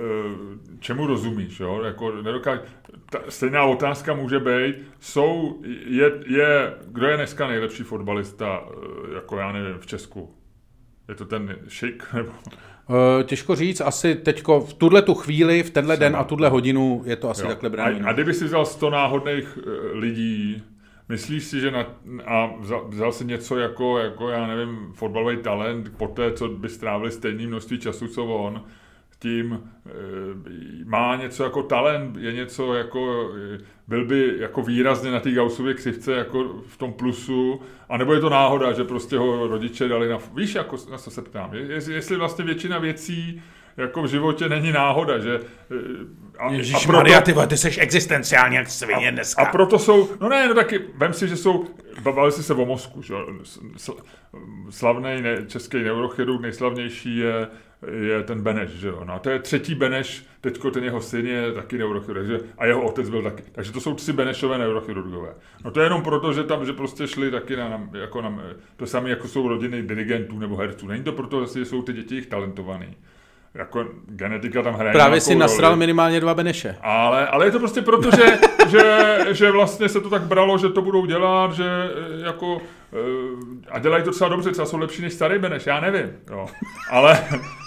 čemu rozumíš, jo, jako nedokážu, ta, stejná otázka může být, jsou, je, je, kdo je dneska nejlepší fotbalista, e, jako já nevím, v Česku? Je to ten šik, nebo... Uh, těžko říct, asi teďko v tuhle tu chvíli, v tenhle den a tuhle hodinu je to asi jo. takhle bráno. A, a kdyby si vzal 100 náhodných lidí, Myslíš si, že na, a vzal, vzal si něco jako, jako, já nevím, fotbalový talent, po té, co by strávili stejné množství času, co on, tím e, má něco jako talent, je něco jako, e, byl by jako výrazně na té Gaussově křivce jako v tom plusu, anebo je to náhoda, že prostě ho rodiče dali na... Víš, jako, na co se ptám, je, jestli vlastně většina věcí jako v životě není náhoda, že... A, Ježíš a proto, Maria, ty, ty jsi existenciální jak svině dneska. A proto jsou, no ne, no taky, vem si, že jsou, bavili si se o mozku, že slavný ne, český neurochirurg, nejslavnější je, je ten Beneš, že jo. No a to je třetí Beneš, teďko ten jeho syn je taky neurochirurg, že? a jeho otec byl taky. Takže to jsou tři Benešové neurochirurgové. No to je jenom proto, že tam, že prostě šli taky na, na jako na, to samé jako jsou rodiny dirigentů nebo herců. Není to proto, že jsou ty děti jich talentovaný jako genetika tam hraje Právě si nasral roli. minimálně dva Beneše. Ale, ale je to prostě proto, že, že, že vlastně se to tak bralo, že to budou dělat, že eh, jako eh, a dělají to docela dobře, třeba jsou lepší než starý Beneš, já nevím, jo. Ale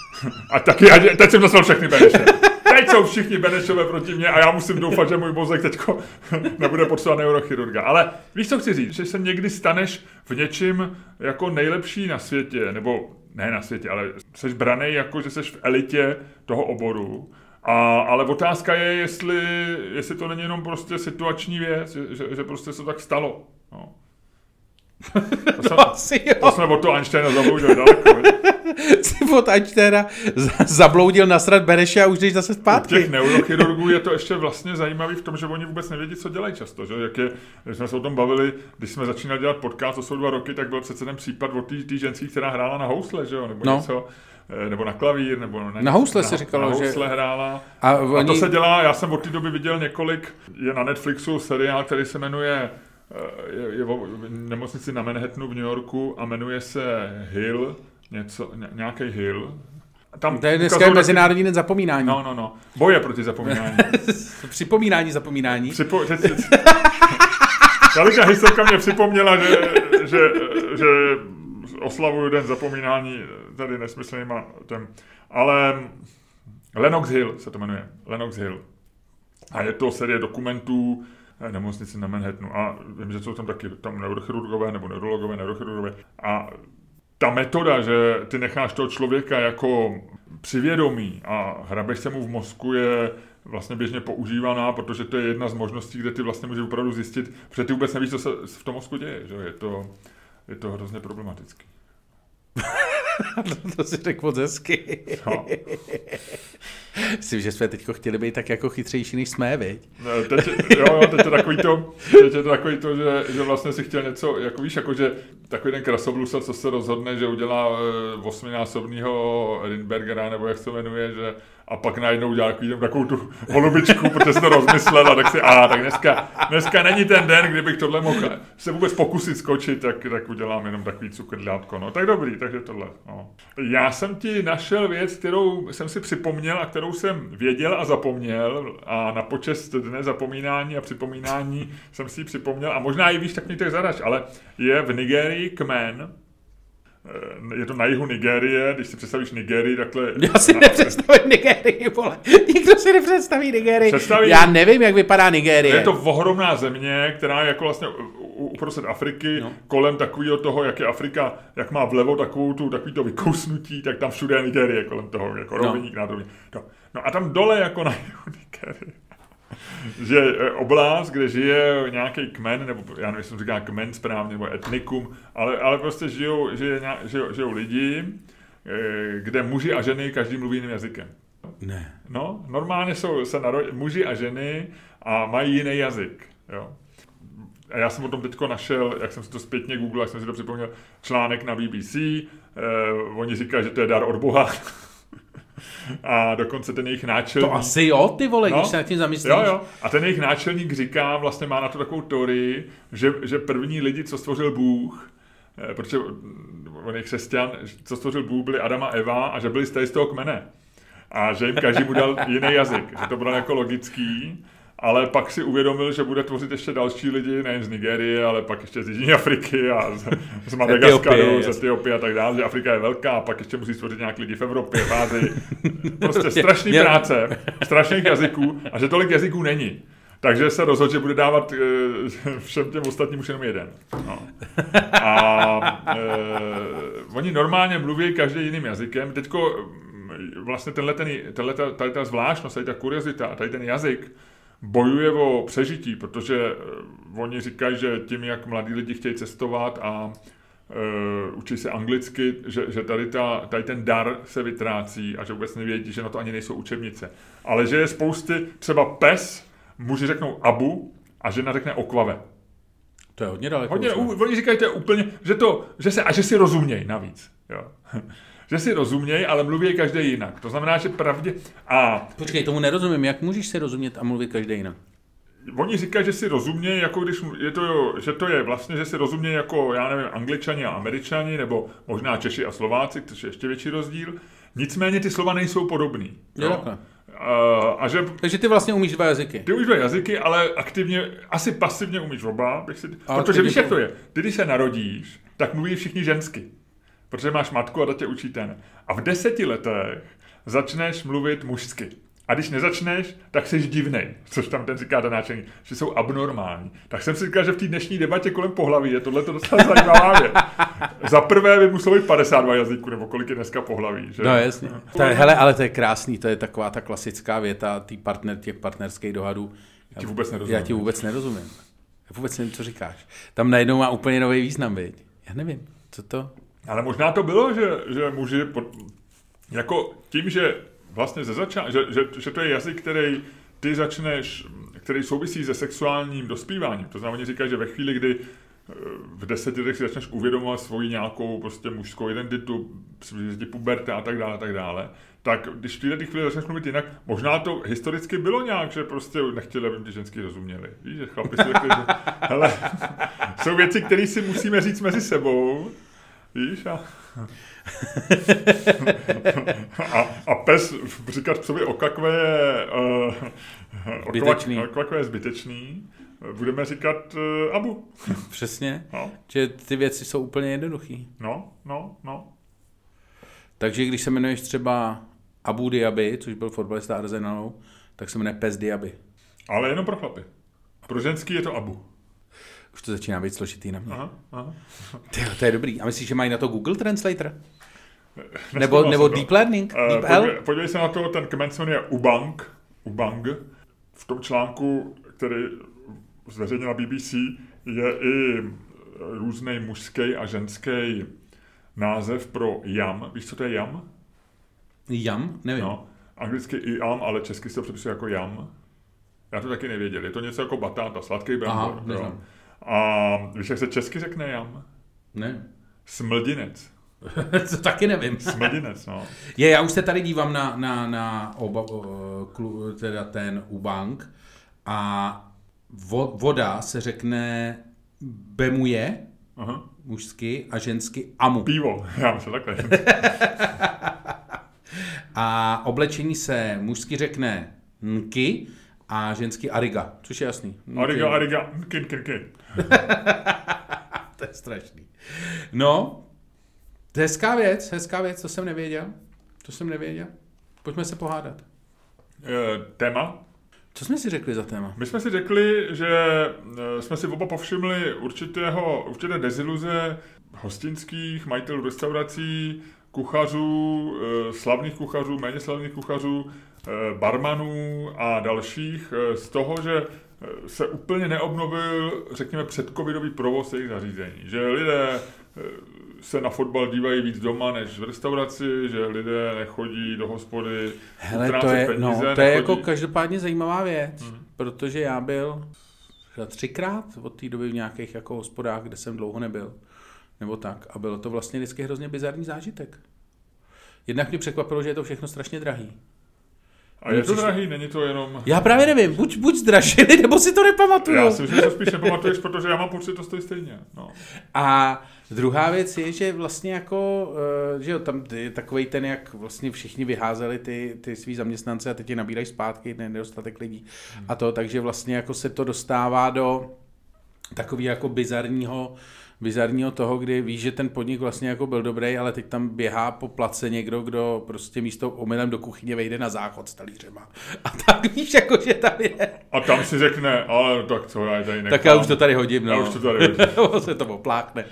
a taky, a teď jsem dostal všechny Beneše. Teď jsou všichni Benešové proti mě a já musím doufat, že můj mozek teď nebude potřebovat neurochirurga. Ale víš, co chci říct? Že se někdy staneš v něčím jako nejlepší na světě, nebo ne na světě, ale jsi braný jako, že jsi v elitě toho oboru. A, ale otázka je, jestli, jestli to není jenom prostě situační věc, že, že, prostě se tak stalo. No. To, jsem, no, asi jo. to jsme od toho Einsteina zabloudili daleko. Jsi od Einsteina zabloudil nasrat Bereše a už jdeš zase zpátky. U těch neurochirurgů je to ještě vlastně zajímavé v tom, že oni vůbec nevědí, co dělají často. Že? Jak je, když jsme se o tom bavili, když jsme začínali dělat podcast, to jsou dva roky, tak byl přece ten případ o té ženské, která hrála na housle, že jo? nebo no. něco eh, nebo na klavír, nebo na, na housle se říkalo, na housle že... hrála. A, oni... a to se dělá, já jsem od té doby viděl několik, je na Netflixu seriál, který se jmenuje je, je v nemocnici na Manhattanu v New Yorku a jmenuje se Hill, něco, nějaký Hill. Tam to je dneska je Mezinárodní den zapomínání. No, no, no. Boje proti zapomínání. Připomínání zapomínání. Připo, teď, Velká historka mě připomněla, že, že, že oslavuju den zapomínání tady nesmyslnýma těm. Ale Lennox Hill se to jmenuje. Lennox Hill. A je to série dokumentů, nemocnici na Manhattanu. A vím, že jsou tam taky tam neurochirurgové nebo neurologové, neurochirurgové. A ta metoda, že ty necháš toho člověka jako přivědomí a hrabeš se mu v mozku je vlastně běžně používaná, protože to je jedna z možností, kde ty vlastně můžeš opravdu zjistit, protože ty vůbec nevíš, co se v tom mozku děje, že je to, je to hrozně problematický. to si řekl moc hezky. No. Myslím, že jsme teď chtěli být tak jako chytřejší, než jsme, viď? Ne, teď, jo, jo, teď je takový to, teď je to takový to, že, že vlastně si chtěl něco, jako víš, jako že takový ten krasoblusel, co se rozhodne, že udělá e, osminásobního Lindbergera, nebo jak se jmenuje, že a pak najednou takový, takovou tu holubičku, protože se to rozmyslel a tak si, a tak dneska, dneska není ten den, kdybych tohle mohl se vůbec pokusit skočit, tak, tak udělám jenom takový cukrdlátko. No, tak dobrý, takže tohle. No. Já jsem ti našel věc, kterou jsem si připomněl a kterou jsem věděl a zapomněl a na počest dne zapomínání a připomínání jsem si ji připomněl a možná i víš, tak mi tak zadač, ale je v Nigerii kmen, je to na jihu Nigérie, když si představíš Nigérii, takhle... Já si na... nepředstavím Nigérii, vole. Nikdo si nepředstaví Nigérii. Představí... Já nevím, jak vypadá Nigérie. Je to ohromná země, která je jako vlastně uprostřed Afriky, no. kolem takového toho, jak je Afrika, jak má vlevo takovou tu, takový to vykousnutí, tak tam všude je Nigérie kolem toho, jako no. roviník na no. no a tam dole jako na jihu Nigérie že e, oblast, kde žije nějaký kmen, nebo já nevím, jestli říká kmen správně, nebo etnikum, ale, ale prostě žijou, žije, žijou, žijou lidi, e, kde muži a ženy každý mluví jiným jazykem. Ne. No, normálně jsou se narod, muži a ženy a mají jiný jazyk. Jo. a já jsem o tom teďko našel, jak jsem si to zpětně googlil, jak jsem si to připomněl, článek na BBC, eh, oni říkají, že to je dar od Boha. A dokonce ten jejich náčelník... To asi jo, ty vole, no, když se nad tím zamyslíš. Jo, jo. A ten jejich náčelník říká, vlastně má na to takovou teorii, že, že první lidi, co stvořil Bůh, eh, protože on je křesťan, co stvořil Bůh, byli Adama a Eva a že byli z toho kmene. A že jim každý mu dal jiný jazyk, že to bylo jako logický ale pak si uvědomil, že bude tvořit ještě další lidi, nejen z Nigérie, ale pak ještě z Jižní Afriky a z, z Madagaskaru, z Etiopie a tak dále, že Afrika je velká a pak ještě musí stvořit nějak lidi v Evropě, v Ázii. Prostě strašný práce, strašných jazyků a že tolik jazyků není. Takže se rozhodl, že bude dávat e, všem těm ostatním už jenom jeden. No. A e, oni normálně mluví každý jiným jazykem. Teďko vlastně tenhle, ten, tenhle ta, tady ta zvláštnost, tady ta kuriozita, tady ten jazyk, bojuje o přežití, protože eh, oni říkají, že tím, jak mladí lidi chtějí cestovat a uh, učí se anglicky, že, že tady, ta, tady ten dar se vytrácí a že vůbec nevědí, že na to ani nejsou učebnice. Ale že je spousty, třeba pes, muži řeknou abu a žena řekne okvave. To je hodně daleko. Hodně, oni říkají, to je úplně, že, to, že se, a že si rozumějí navíc. Jo. Že si rozumějí, ale mluví každý jinak. To znamená, že pravdě... A... Počkej, tomu nerozumím. Jak můžeš si rozumět a mluvit každý jinak? Oni říkají, že si rozumějí, jako když je to, že to je vlastně, že si rozumějí jako, já nevím, angličani a američani, nebo možná Češi a Slováci, což je ještě větší rozdíl. Nicméně ty slova nejsou podobný. Jo? A, a že, Takže ty vlastně umíš dva jazyky. Ty umíš dva jazyky, ale aktivně, asi pasivně umíš oba. Bych si, protože víš, jak to je. Ty, když se narodíš, tak mluví všichni žensky protože máš matku a ta tě učí ten. A v deseti letech začneš mluvit mužsky. A když nezačneš, tak jsi divnej, což tam ten říká ten náčelník, že jsou abnormální. Tak jsem si říkal, že v té dnešní debatě kolem pohlaví je tohle to docela zajímavá věc. Za prvé by muselo být 52 jazyků, nebo kolik je dneska pohlaví. Že? No jasně. To je, hele, ale to je krásný, to je taková ta klasická věta tý partner, těch partnerských dohadů. Já ti vůbec nerozumím. Já ti vůbec nerozumím. Já vůbec nevím, co říkáš. Tam najednou má úplně nový význam, viď? Já nevím, co to... Ale možná to bylo, že, že muži pod, jako tím, že vlastně ze začátku, že, že, že to je jazyk, který ty začneš, který souvisí se sexuálním dospíváním. To znamená, oni říkají, že ve chvíli, kdy eh, v deseti letech si začneš uvědomovat svoji nějakou prostě mužskou identitu, puberta a tak dále, a tak dále, tak když v této chvíli začneš mluvit jinak, možná to historicky bylo nějak, že prostě nechtěli, aby ty ženský rozuměli. Víš, že chlapi si řekli, že hele, jsou věci, které si musíme říct mezi sebou, Víš? A, a, a pes říkat psovi okakve je, uh, okakve je zbytečný. Budeme říkat uh, abu. Přesně. No. Že ty věci jsou úplně jednoduché. No, no, no. Takže když se jmenuješ třeba Abu Diaby, což byl fotbalista Arsenalu, tak se jmenuje Pes Diaby. Ale jenom pro chlapy. Pro ženský je to Abu. Už to začíná být složitý na mě. Aha, aha. Tyjo, to je dobrý. A myslíš, že mají na to Google Translator? Nebo, nebo Deep Learning? Uh, Deep podívej, podívej se na to, ten kmen se jmenuje Ubang. Ubang. V tom článku, který zveřejnil na BBC, je i různý mužský a ženský název pro jam. Víš, co to je jam? Jam? Nevím. No, anglicky i jam, ale česky se to přepisuje jako jam. Já to taky nevěděl. Je to něco jako batáta, sladký brambor. A víš, jak se česky řekne jam? Ne. Smldinec. to taky nevím. Smldinec, no. Je, já už se tady dívám na, na, na oba, klu, teda ten bank a vo, voda se řekne bemuje, Aha. mužsky, a žensky amu. Pivo, já myslím takhle. a oblečení se mužsky řekne nky a ženský Ariga, což je jasný. Ariga, Ariga, kin, kin, kin. to je strašný. No, hezká věc, hezká věc, to jsem nevěděl. To jsem nevěděl. Pojďme se pohádat. E, téma? Co jsme si řekli za téma? My jsme si řekli, že eh, jsme si oba povšimli určitého, určité deziluze hostinských majitelů restaurací, kuchařů, eh, slavných kuchařů, méně slavných kuchařů, barmanů a dalších eh, z toho, že eh, se úplně neobnovil, řekněme, předcovidový provoz jejich zařízení. Že lidé se na fotbal dívají víc doma než v restauraci, že lidé nechodí do hospody, Hele, to je, peníze, no, to je jako každopádně zajímavá věc, hmm. protože já byl třeba třikrát od té doby v nějakých jako hospodách, kde jsem dlouho nebyl. Nebo tak. A bylo to vlastně vždycky hrozně bizarní zážitek. Jednak mě překvapilo, že je to všechno strašně drahý. A je to drahý, není to jenom... Já právě nevím, buď, buď zdražili, nebo si to nepamatuju. Já si myslím, že to spíš nepamatuješ, protože já mám pocit, že to stojí stejně. No. A druhá věc je, že vlastně jako, eh, že jo, tam je takovej ten, jak vlastně všichni vyházeli ty, ty svý zaměstnance a teď je nabírají zpátky, nedostatek lidí a to, takže vlastně jako se to dostává do takový jako bizarního bizarního toho, kdy víš, že ten podnik vlastně jako byl dobrý, ale teď tam běhá po place někdo, kdo prostě místo omylem do kuchyně vejde na záchod s talířema. A tak víš, jako, že tam je. A tam si řekne, ale tak co, já tady nechám. Tak já už to tady hodím, no. Já už to tady hodím. se to oplákne.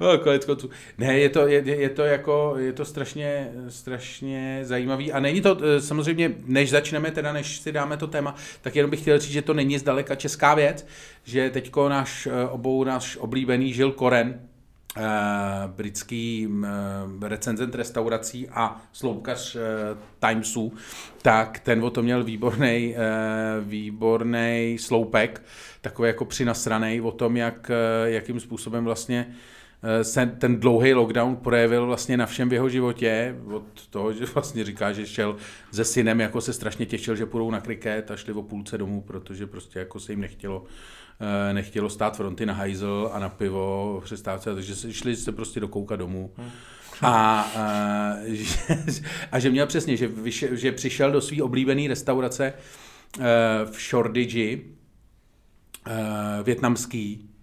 No, konec konců. Ne, je to, je, je, to jako, je to strašně, strašně zajímavý. A není to, eh, samozřejmě, než začneme, teda než si dáme to téma, tak jenom bych chtěl říct, že to není zdaleka česká věc, že teďko náš eh, obou náš oblíbený Žil Koren, Uh, britský uh, recenzent restaurací a sloupkař Timesu, tak ten o to měl výborný výborný sloupek, takový jako přinasraný o tom, jak, jakým způsobem vlastně Eh, se ten dlouhý lockdown projevil vlastně na všem v jeho životě, od toho, že vlastně říká, že šel se synem, jako se strašně těšil, že půjdou na kriket a šli o půlce domů, protože prostě jako se jim nechtělo, eh, nechtělo stát fronty na hajzl a na pivo přestávce, takže šli se prostě do kouka domů. Hmm. A, a, že, a že měl přesně, že, vyšel, že přišel do své oblíbené restaurace v Shoreditch, uh, větnamský,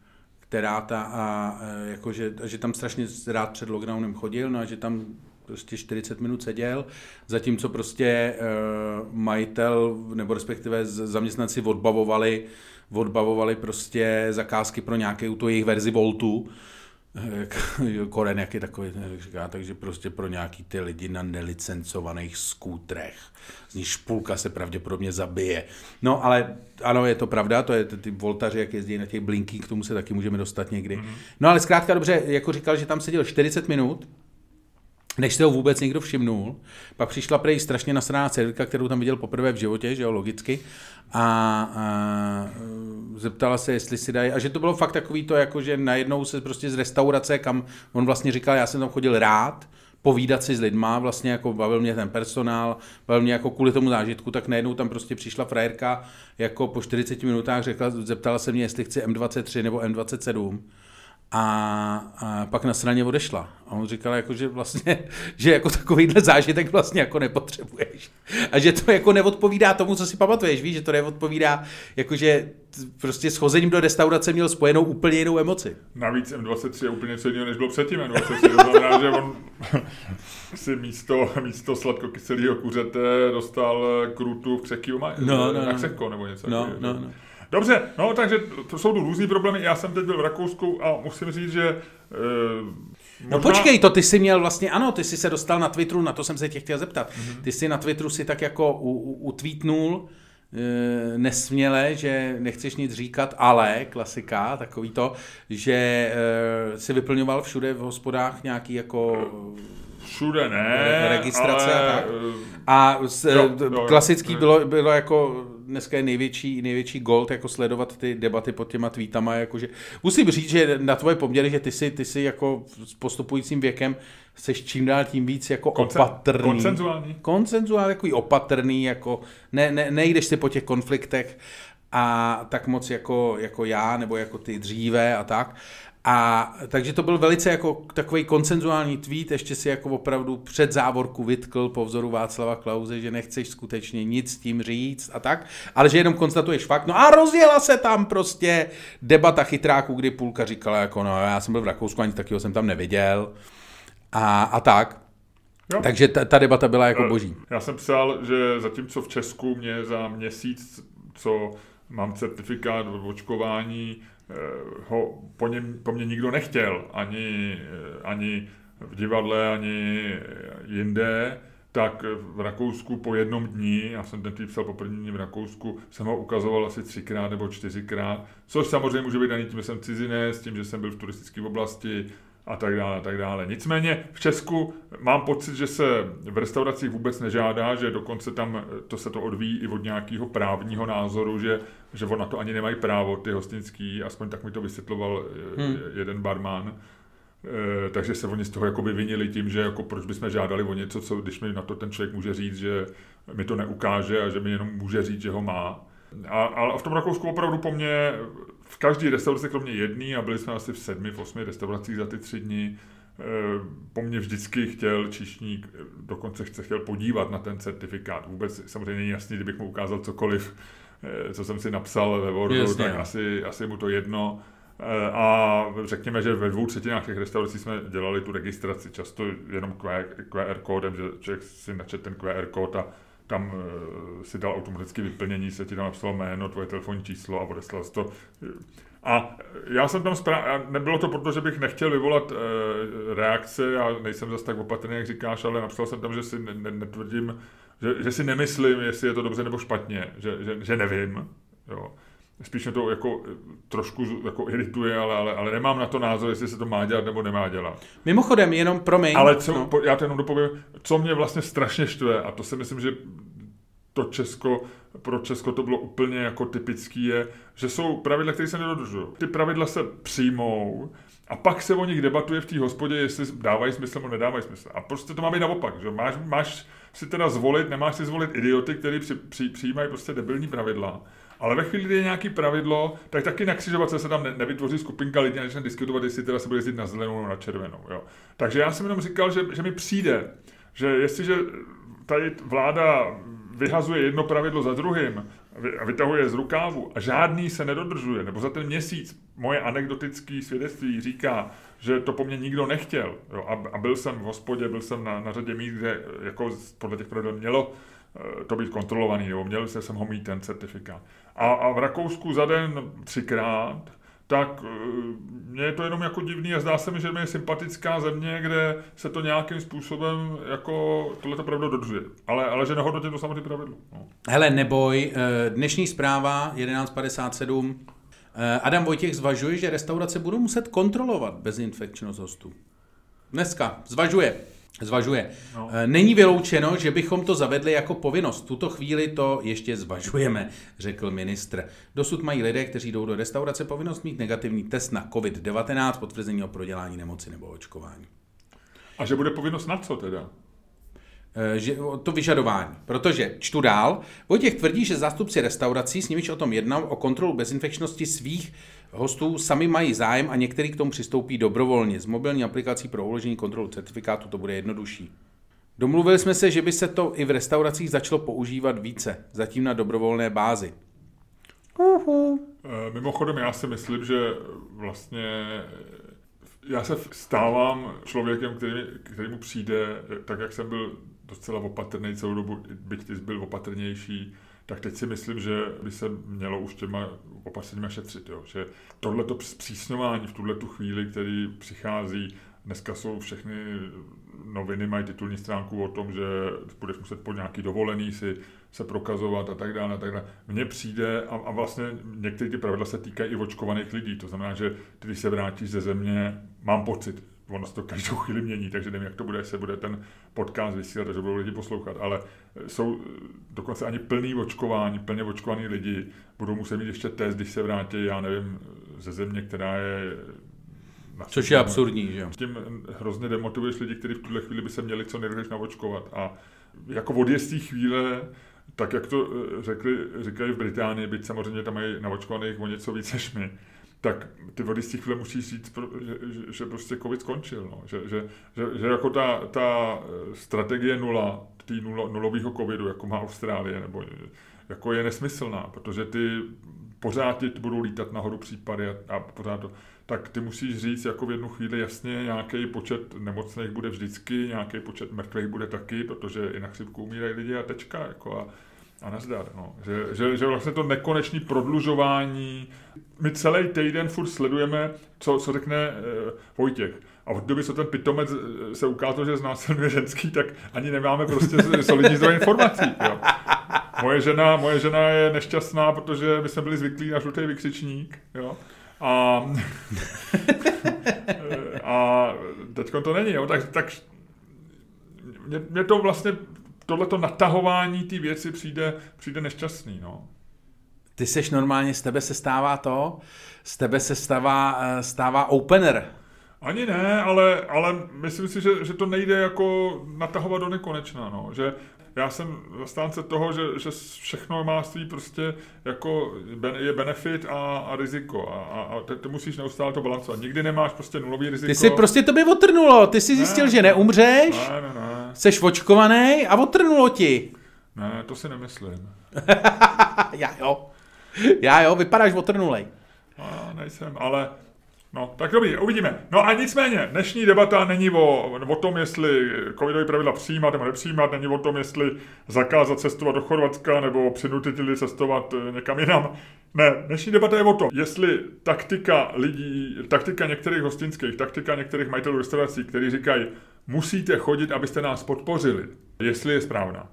která ta, a, jako, že, tam strašně rád před lockdownem chodil, no a že tam prostě 40 minut seděl, zatímco prostě uh, majitel, nebo respektive zaměstnanci odbavovali, odbavovali prostě zakázky pro nějaké tu jejich verzi Voltu, Koren, jak je takový, říká, takže prostě pro nějaký ty lidi na nelicencovaných skútrech, z nich půlka se pravděpodobně zabije. No ale ano, je to pravda, to je ty voltaři, jak jezdí na těch blinky, k tomu se taky můžeme dostat někdy. Mm-hmm. No ale zkrátka dobře, jako říkal, že tam seděl 40 minut, než se ho vůbec někdo všimnul. Pak přišla prej strašně nasraná dcerka, kterou tam viděl poprvé v životě, že jo, logicky. A, a zeptala se, jestli si dají, a že to bylo fakt takový to, jako že najednou se prostě z restaurace, kam on vlastně říkal, já jsem tam chodil rád, povídat si s lidma, vlastně jako bavil mě ten personál, bavil mě jako kvůli tomu zážitku, tak najednou tam prostě přišla frajerka, jako po 40 minutách řekla, zeptala se mě, jestli chci M23 nebo M27 a, a pak na straně odešla. A on říkal, jako, že vlastně, že jako takovýhle zážitek vlastně jako nepotřebuješ. A že to jako neodpovídá tomu, co si pamatuješ, víš, že to neodpovídá, jakože prostě s chozením do restaurace měl spojenou úplně jinou emoci. Navíc M23 je úplně něco jiného, než bylo předtím M23. To znamená, že on si místo, místo sladkokyselého kuřete dostal krutu v křeky no, no, na no. nebo něco. No, no, no. Dobře, no takže to jsou tu různý problémy. Já jsem teď byl v Rakousku a musím říct, že... E, možná... No počkej, to ty jsi měl vlastně, ano, ty jsi se dostal na Twitteru, na to jsem se tě chtěl zeptat. Mm-hmm. Ty jsi na Twitteru si tak jako utweetnul, e, nesměle, že nechceš nic říkat, ale klasika, takový to, že e, si vyplňoval všude v hospodách nějaký jako Všude ne, registrace ale... a tak. A s, jo, jo, klasický jo, bylo, bylo jako dneska je největší, největší gold, jako sledovat ty debaty pod těma tweetama, jakože musím říct, že na tvoje poměry, že ty si, ty si jako s postupujícím věkem seš čím dál tím víc jako Konce- opatrný. Koncenzuální. Koncenzuální, jako opatrný, jako ne, ne, nejdeš si po těch konfliktech a tak moc jako, jako já, nebo jako ty dříve a tak. A takže to byl velice jako takový koncenzuální tweet, ještě si jako opravdu před závorku vytkl po vzoru Václava Klauze, že nechceš skutečně nic s tím říct a tak, ale že jenom konstatuješ fakt, no a rozjela se tam prostě debata chytráků, kdy půlka říkala jako no já jsem byl v Rakousku, ani takového jsem tam neviděl a, a tak. Jo. Takže ta, ta debata byla jako boží. Já jsem psal, že zatímco v Česku mě za měsíc, co mám certifikát o očkování, Eh, ho po, něm, po mně nikdo nechtěl, ani, eh, ani v divadle, ani jinde, tak v Rakousku po jednom dní, já jsem ten psal po první dní v Rakousku, jsem ho ukazoval asi třikrát nebo čtyřikrát, což samozřejmě může být daný tím, že jsem cizinec, tím, že jsem byl v turistické oblasti, a tak dále, a tak dále. Nicméně v Česku mám pocit, že se v restauracích vůbec nežádá, že dokonce tam to se to odvíjí i od nějakého právního názoru, že, že on na to ani nemají právo, ty hostinský, aspoň tak mi to vysvětloval hmm. jeden barman. E, takže se oni z toho jako vyvinili tím, že jako proč bychom žádali o něco, co když mi na to ten člověk může říct, že mi to neukáže a že mi jenom může říct, že ho má. A, ale v tom Rakousku opravdu po mně v každé restauraci, kromě jedné, a byli jsme asi v sedmi, v osmi restauracích za ty tři dny, eh, po mně vždycky chtěl čišník, dokonce se chtěl podívat na ten certifikát. Vůbec samozřejmě není jasný, kdybych mu ukázal cokoliv, eh, co jsem si napsal ve Wordu, Jasně, tak asi, asi mu to jedno. Eh, a řekněme, že ve dvou třetinách těch restaurací jsme dělali tu registraci, často jenom QR kódem, že člověk si načet ten QR kód a tam uh, si dal automaticky vyplnění, se ti tam napsalo jméno, tvoje telefonní číslo a odeslal to. A já jsem tam spra- nebylo to proto, že bych nechtěl vyvolat uh, reakce, já nejsem zase tak opatrný, jak říkáš, ale napsal jsem tam, že si ne- netvrdím, že, že si nemyslím, jestli je to dobře nebo špatně, že, že, že nevím. Jo. Spíš mě to jako trošku jako irituje, ale, ale, ale nemám na to názor, jestli se to má dělat nebo nemá dělat. Mimochodem, jenom promiň. Ale co, no. já to jenom dopovím, co mě vlastně strašně štve, a to si myslím, že to Česko, pro Česko to bylo úplně jako typický, je, že jsou pravidla, které se nedodržují. Ty pravidla se přijmou, a pak se o nich debatuje v té hospodě, jestli dávají smysl nebo nedávají smysl. A prostě to má být naopak. Že? Máš, máš si teda zvolit, nemáš si zvolit idioty, kteří při, při, přijímají prostě debilní pravidla. Ale ve chvíli, kdy je nějaký pravidlo, tak taky na křižovatce se tam ne, nevytvoří skupinka lidí a začne diskutovat, jestli teda se bude jezdit na zelenou nebo na červenou. Jo. Takže já jsem jenom říkal, že, že mi přijde, že jestliže tady vláda vyhazuje jedno pravidlo za druhým a vytahuje z rukávu a žádný se nedodržuje, nebo za ten měsíc moje anekdotické svědectví říká, že to po mně nikdo nechtěl. Jo, a, a byl jsem v hospodě, byl jsem na, na řadě míst, kde jako podle těch pravidel mělo to být kontrolovaný, nebo měl se jsem ho mít ten certifikát. A, a v Rakousku za den třikrát, tak eh, mně je to jenom jako divný a zdá se mi, že je sympatická země, kde se to nějakým způsobem jako tohleto pravidlo dodržuje. Ale, ale že nehodnotím to samozřejmě pravidlo. No. Hele, neboj, eh, dnešní zpráva 1157. Eh, Adam Vojtěch zvažuje, že restaurace budou muset kontrolovat bezinfekčnost hostů. Dneska zvažuje. Zvažuje. No. Eh, není vyloučeno, že bychom to zavedli jako povinnost. Tuto chvíli to ještě zvažujeme, řekl ministr. Dosud mají lidé, kteří jdou do restaurace, povinnost mít negativní test na COVID-19, potvrzení o prodělání nemoci nebo očkování. A že bude povinnost na co teda? Eh, že, to vyžadování. Protože, čtu dál, Vojtěch tvrdí, že zástupci restaurací, s nimiž o tom jednal, o kontrolu bezinfekčnosti svých hostů sami mají zájem a některý k tomu přistoupí dobrovolně. S mobilní aplikací pro uložení kontrolu certifikátu to bude jednodušší. Domluvili jsme se, že by se to i v restauracích začalo používat více, zatím na dobrovolné bázi. Uhu. Eh, mimochodem, já si myslím, že vlastně já se stávám člověkem, který, který mu přijde, tak jak jsem byl docela opatrný celou dobu, byť ty byl opatrnější, tak teď si myslím, že by se mělo už těma opatřeními šetřit. Jo? Že tohleto zpřísňování v tuhle tu chvíli, který přichází, dneska jsou všechny noviny, mají titulní stránku o tom, že budeš muset po nějaký dovolený si se prokazovat a tak dále. A tak dále. Mně přijde, a, a vlastně některé ty pravidla se týkají i očkovaných lidí, to znamená, že když se vrátíš ze země, mám pocit, ono se to každou chvíli mění, takže nevím, jak to bude, se bude ten podcast vysílat, takže budou lidi poslouchat, ale jsou dokonce ani plný očkování, plně očkovaní lidi budou muset mít ještě test, když se vrátí, já nevím, ze země, která je Což je absurdní, že Tím hrozně demotivuješ lidi, kteří v tuhle chvíli by se měli co nejrychleji navočkovat. A jako od jistý chvíle, tak jak to řekli, říkají v Británii, byť samozřejmě tam mají navočkovaných o něco víc než my, tak ty vody z těch chvíle musí říct, že, že, že prostě covid skončil. No. Že, že, že, že jako ta, ta eh, strategie nula, tý nulo, nulového covidu, jako má Austrálie, nebo jako je nesmyslná, protože ty pořád ti budou lítat nahoru případy a, a pořád to, tak ty musíš říct jako v jednu chvíli jasně, nějaký počet nemocných bude vždycky, nějaký počet mrtvých bude taky, protože i na chřipku umírají lidi a tečka. Jako a, a nazdar. No. Že, že, že vlastně to nekonečné prodlužování, my celý týden furt sledujeme, co, co řekne e, Vojtěch. A od doby, co ten pitomec eh, se ukázal, že znásilňuje ženský, tak ani nemáme prostě solidní zdroj informací. Jo. Moje žena, moje žena je nešťastná, protože my jsme byli zvyklí na žlutý vykřičník. Jo. A, a teď to není, jo, tak, tak mě, mě to vlastně, tohleto natahování té věci přijde, přijde nešťastný, no. Ty seš normálně, z tebe se stává to, z tebe se stává, eh, stává opener. Ani ne, ale, ale myslím si, že, že to nejde jako natahovat do nekonečna, no. že já jsem zastánce toho, že, že všechno má svý prostě jako je benefit a, a riziko a, a, a ty, ty musíš neustále to balancovat. Nikdy nemáš prostě nulový riziko. Ty si prostě to by otrnulo, ty jsi zjistil, ne, že neumřeš, ne, ne, ne. jsi očkovaný a otrnulo ti. Ne, to si nemyslím. já jo. Já jo, vypadáš otrnulej. A nejsem, ale No, tak dobrý, uvidíme. No a nicméně, dnešní debata není o, o tom, jestli covidové pravidla přijímat nebo nepřijímat, není o tom, jestli zakázat cestovat do Chorvatska nebo přinutit lidi cestovat eh, někam jinam. Ne, dnešní debata je o tom, jestli taktika lidí, taktika některých hostinských, taktika některých majitelů restaurací, kteří říkají, musíte chodit, abyste nás podpořili, jestli je správná.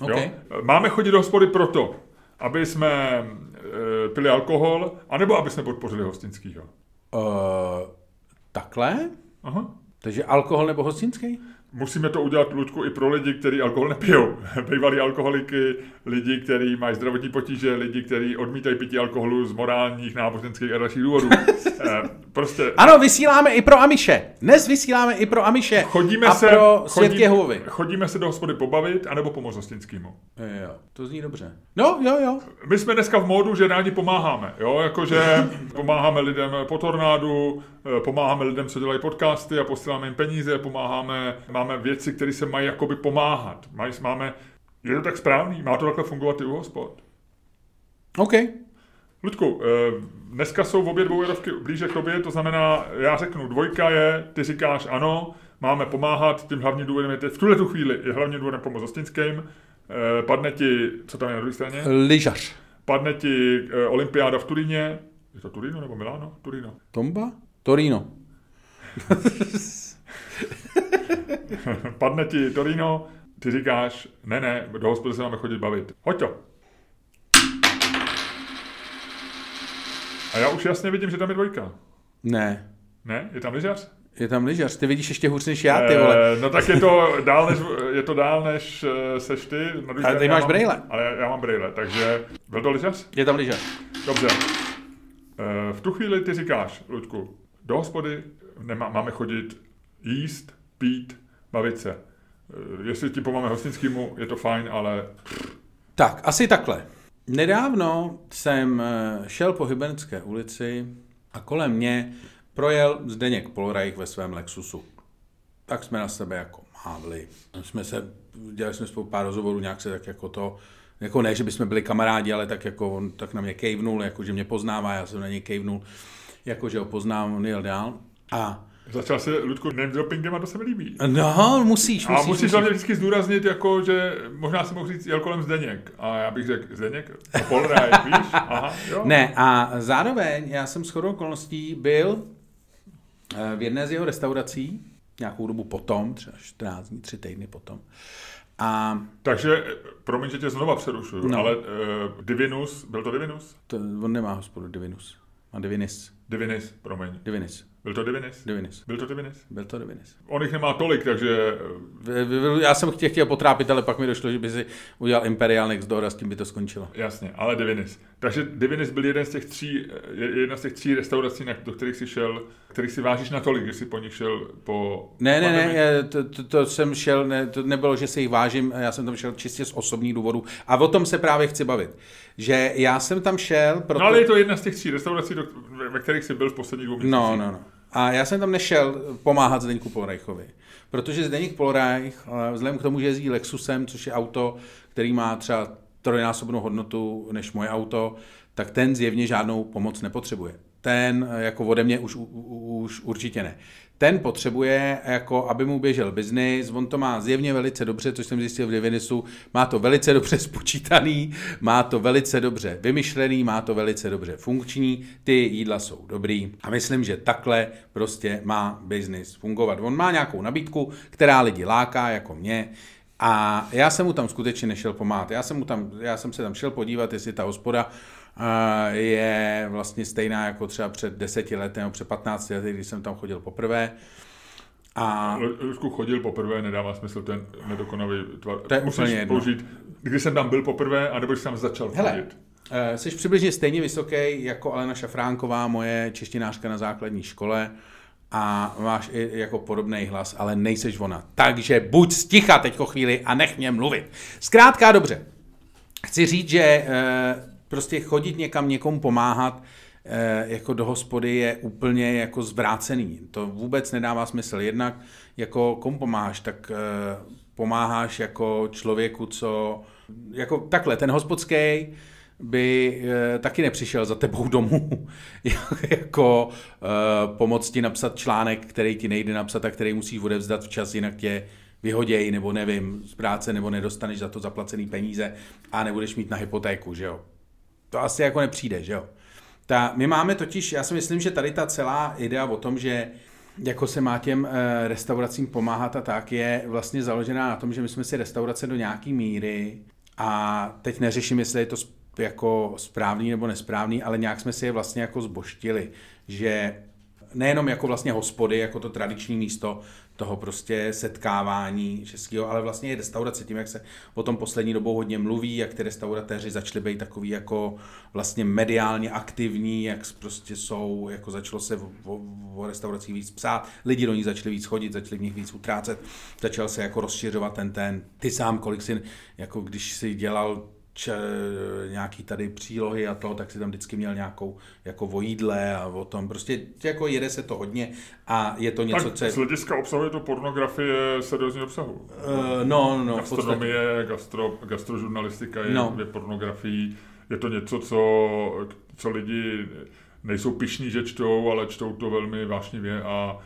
Okay. Jo? Máme chodit do hospody proto, aby jsme e, pili alkohol, anebo aby jsme podpořili hostinskýho. Uh, takhle? Aha. Takže alkohol nebo hostinský? Musíme to udělat, Ludku, i pro lidi, kteří alkohol nepijou. Bývalí alkoholiky, lidi, kteří mají zdravotní potíže, lidi, kteří odmítají pití alkoholu z morálních, náboženských a dalších důvodů. Eh, prostě... Ano, vysíláme i pro Amiše. Dnes vysíláme i pro Amiše chodíme a se, pro chodí, Jehovy. Chodíme se do hospody pobavit, anebo pomoct hostinskému. Jo, to zní dobře. No, jo, jo. My jsme dneska v módu, že rádi pomáháme. Jo? Jakože pomáháme lidem po tornádu, pomáháme lidem, co dělají podcasty a posíláme jim peníze, pomáháme, máme věci, které se mají jakoby pomáhat. Mají, máme, je to tak správný? Má to takhle fungovat i u hospod? OK. Ludku, eh, dneska jsou v obě dvou jedovky blíže k tobě, to znamená, já řeknu, dvojka je, ty říkáš ano, máme pomáhat, tím hlavním důvodem je teď, v tuhle tu chvíli je hlavním důvodem pomoc hostinským, eh, padne ti, co tam je na druhé straně? Lyžař. Padne ti eh, olympiáda v Turíně, je to Turino nebo Milano? Turino. Tomba? Torino. padne ti Torino, ty říkáš, ne, ne, do hospody se máme chodit bavit. Hoď. A já už jasně vidím, že tam je dvojka. Ne. Ne? Je tam lyžař? Je tam lyžař, ty vidíš ještě hůř než já, ty vole. E, no tak je to dál než, je to dál než eh, seš ty. Na ale ty máš mám, brejle. Ale já, já mám brejle, takže byl to lyžař? Je tam lyžař. Dobře. E, v tu chvíli ty říkáš, Ludku, do hospody nemá, máme chodit jíst, pít, bavit se. E, jestli ti pomáme hostinskému, je to fajn, ale... Tak, asi takhle. Nedávno jsem šel po Hybernské ulici a kolem mě projel Zdeněk Polorajch ve svém Lexusu. Tak jsme na sebe jako mávli. Jsme se, dělali jsme spolu pár rozhovorů, nějak se tak jako to, jako ne, že bychom byli kamarádi, ale tak jako on tak na mě kejvnul, jako že mě poznává, já jsem na něj kejvnul, jako že ho poznám, on jel dál. A Začal se Ludku name droppingem a to se mi líbí. No, musíš, musíš. A musíš hlavně vždycky zdůraznit, jako, že možná se mohl říct jel kolem Zdeněk. A já bych řekl, Zdeněk? Polraj, víš? Aha, jo. Ne, a zároveň já jsem s chodou okolností byl eh, v jedné z jeho restaurací, nějakou dobu potom, třeba 14 dní, 3 týdny potom. A... Takže, promiň, že tě znova přerušuju, no. ale uh, Divinus, byl to Divinus? To, on nemá hospodu Divinus, má Divinis. Divinis, promiň. Divinis. Byl to Divinis? Divinis. Byl to Divinis? Byl to Divinis. On jich nemá tolik, takže... Já jsem tě chtěl potrápit, ale pak mi došlo, že by si udělal Imperial Next Door a s tím by to skončilo. Jasně, ale Divinis. Takže Divinis byl jeden z těch tří, jedna z těch tří restaurací, do kterých si šel, kterých si vážíš natolik, že si po nich šel po... Ne, ne, ne, to, to, to jsem šel, ne, to nebylo, že si jich vážím, já jsem tam šel čistě z osobních důvodů. A o tom se právě chci bavit. Že já jsem tam šel, proto... No ale je to jedna z těch tří restaurací, do, ve kterých jsi byl v posledních dvou měsících. No, no, no. A já jsem tam nešel pomáhat Zdeňku Polreichovi. Protože Zdeněk Polreich, vzhledem k tomu, že jezdí Lexusem, což je auto, který má třeba trojnásobnou hodnotu než moje auto, tak ten zjevně žádnou pomoc nepotřebuje. Ten jako ode mě už, už určitě ne ten potřebuje, jako aby mu běžel biznis, on to má zjevně velice dobře, což jsem zjistil v Divinisu, má to velice dobře spočítaný, má to velice dobře vymyšlený, má to velice dobře funkční, ty jídla jsou dobrý a myslím, že takhle prostě má biznis fungovat. On má nějakou nabídku, která lidi láká, jako mě, a já jsem mu tam skutečně nešel pomáhat. Já jsem, mu tam, já jsem se tam šel podívat, jestli ta hospoda je vlastně stejná jako třeba před deseti lety nebo před 15 lety, když jsem tam chodil poprvé. A Rusku chodil poprvé, nedává smysl ten nedokonavý tvar. To je Musíš úplně jedno. použít, když jsem tam byl poprvé, anebo když jsem začal Hele, chodit. Eh, Jsi přibližně stejně vysoký jako Alena Šafránková, moje češtinářka na základní škole a máš i jako podobný hlas, ale nejseš ona. Takže buď sticha teďko chvíli a nech mě mluvit. Zkrátka dobře. Chci říct, že eh, prostě chodit někam někomu pomáhat eh, jako do hospody je úplně jako zvrácený. To vůbec nedává smysl. Jednak jako komu pomáháš, tak eh, pomáháš jako člověku, co jako takhle, ten hospodský by e, taky nepřišel za tebou domů jako pomoct ti napsat článek, který ti nejde napsat a který musíš odevzdat včas, jinak tě vyhoděj, nebo nevím, z práce, nebo nedostaneš za to zaplacený peníze a nebudeš mít na hypotéku, že jo. To asi jako nepřijde, že jo. Ta, my máme totiž, já si myslím, že tady ta celá idea o tom, že jako se má těm e, restauracím pomáhat a tak, je vlastně založená na tom, že my jsme si restaurace do nějaký míry a teď neřeším, jestli je to jako správný nebo nesprávný, ale nějak jsme si je vlastně jako zboštili, že nejenom jako vlastně hospody, jako to tradiční místo toho prostě setkávání českého, ale vlastně i restaurace, tím, jak se o tom poslední dobou hodně mluví, jak ty restauratéři začali být takový jako vlastně mediálně aktivní, jak prostě jsou, jako začalo se o, restauracích víc psát, lidi do nich začali víc chodit, začali v nich víc utrácet, začal se jako rozšiřovat ten ten, ty sám, kolik si, jako když si dělal č, nějaký tady přílohy a to, tak si tam vždycky měl nějakou jako o jídle a o tom. Prostě jako jede se to hodně a je to něco, Tak co je... z hlediska obsahuje to pornografie seriózního obsahu. Uh, no, no, podstatě. Gastronomie, gastro, gastrožurnalistika je, No. je pornografií. Je to něco, co, co lidi nejsou pišní, že čtou, ale čtou to velmi vášnivě a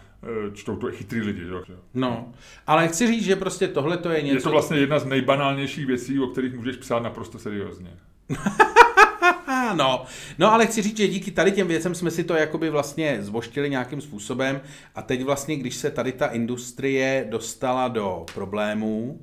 čtou to chytrý lidi. Že? No, ale chci říct, že prostě tohle to je něco... Je to vlastně jedna z nejbanálnějších věcí, o kterých můžeš psát naprosto seriózně. No. no, ale chci říct, že díky tady těm věcem jsme si to jakoby vlastně zvoštili nějakým způsobem a teď vlastně, když se tady ta industrie dostala do problémů,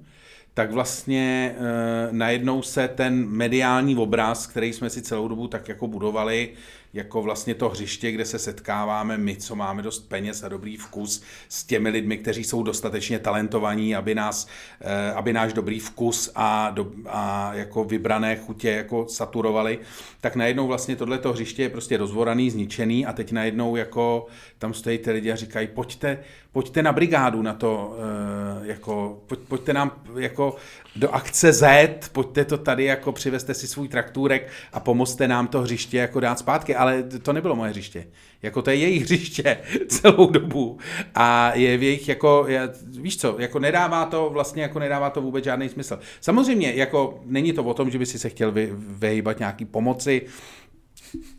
tak vlastně e, najednou se ten mediální obraz, který jsme si celou dobu tak jako budovali, jako vlastně to hřiště, kde se setkáváme my, co máme dost peněz a dobrý vkus s těmi lidmi, kteří jsou dostatečně talentovaní, aby, nás, e, aby náš dobrý vkus a, do, a jako vybrané chutě jako saturovali, tak najednou vlastně tohleto hřiště je prostě rozvoraný, zničený a teď najednou jako tam stojí ty lidi a říkají, pojďte, pojďte na brigádu na to, e, jako, pojď, pojďte nám jako do akce Z, pojďte to tady, jako přivezte si svůj traktůrek a pomozte nám to hřiště jako dát zpátky, ale to nebylo moje hřiště. Jako to je jejich hřiště celou dobu a je v jejich jako, víš co, jako nedává to vlastně jako nedává to vůbec žádný smysl. Samozřejmě jako není to o tom, že by si se chtěl vy, vyhýbat nějaký pomoci,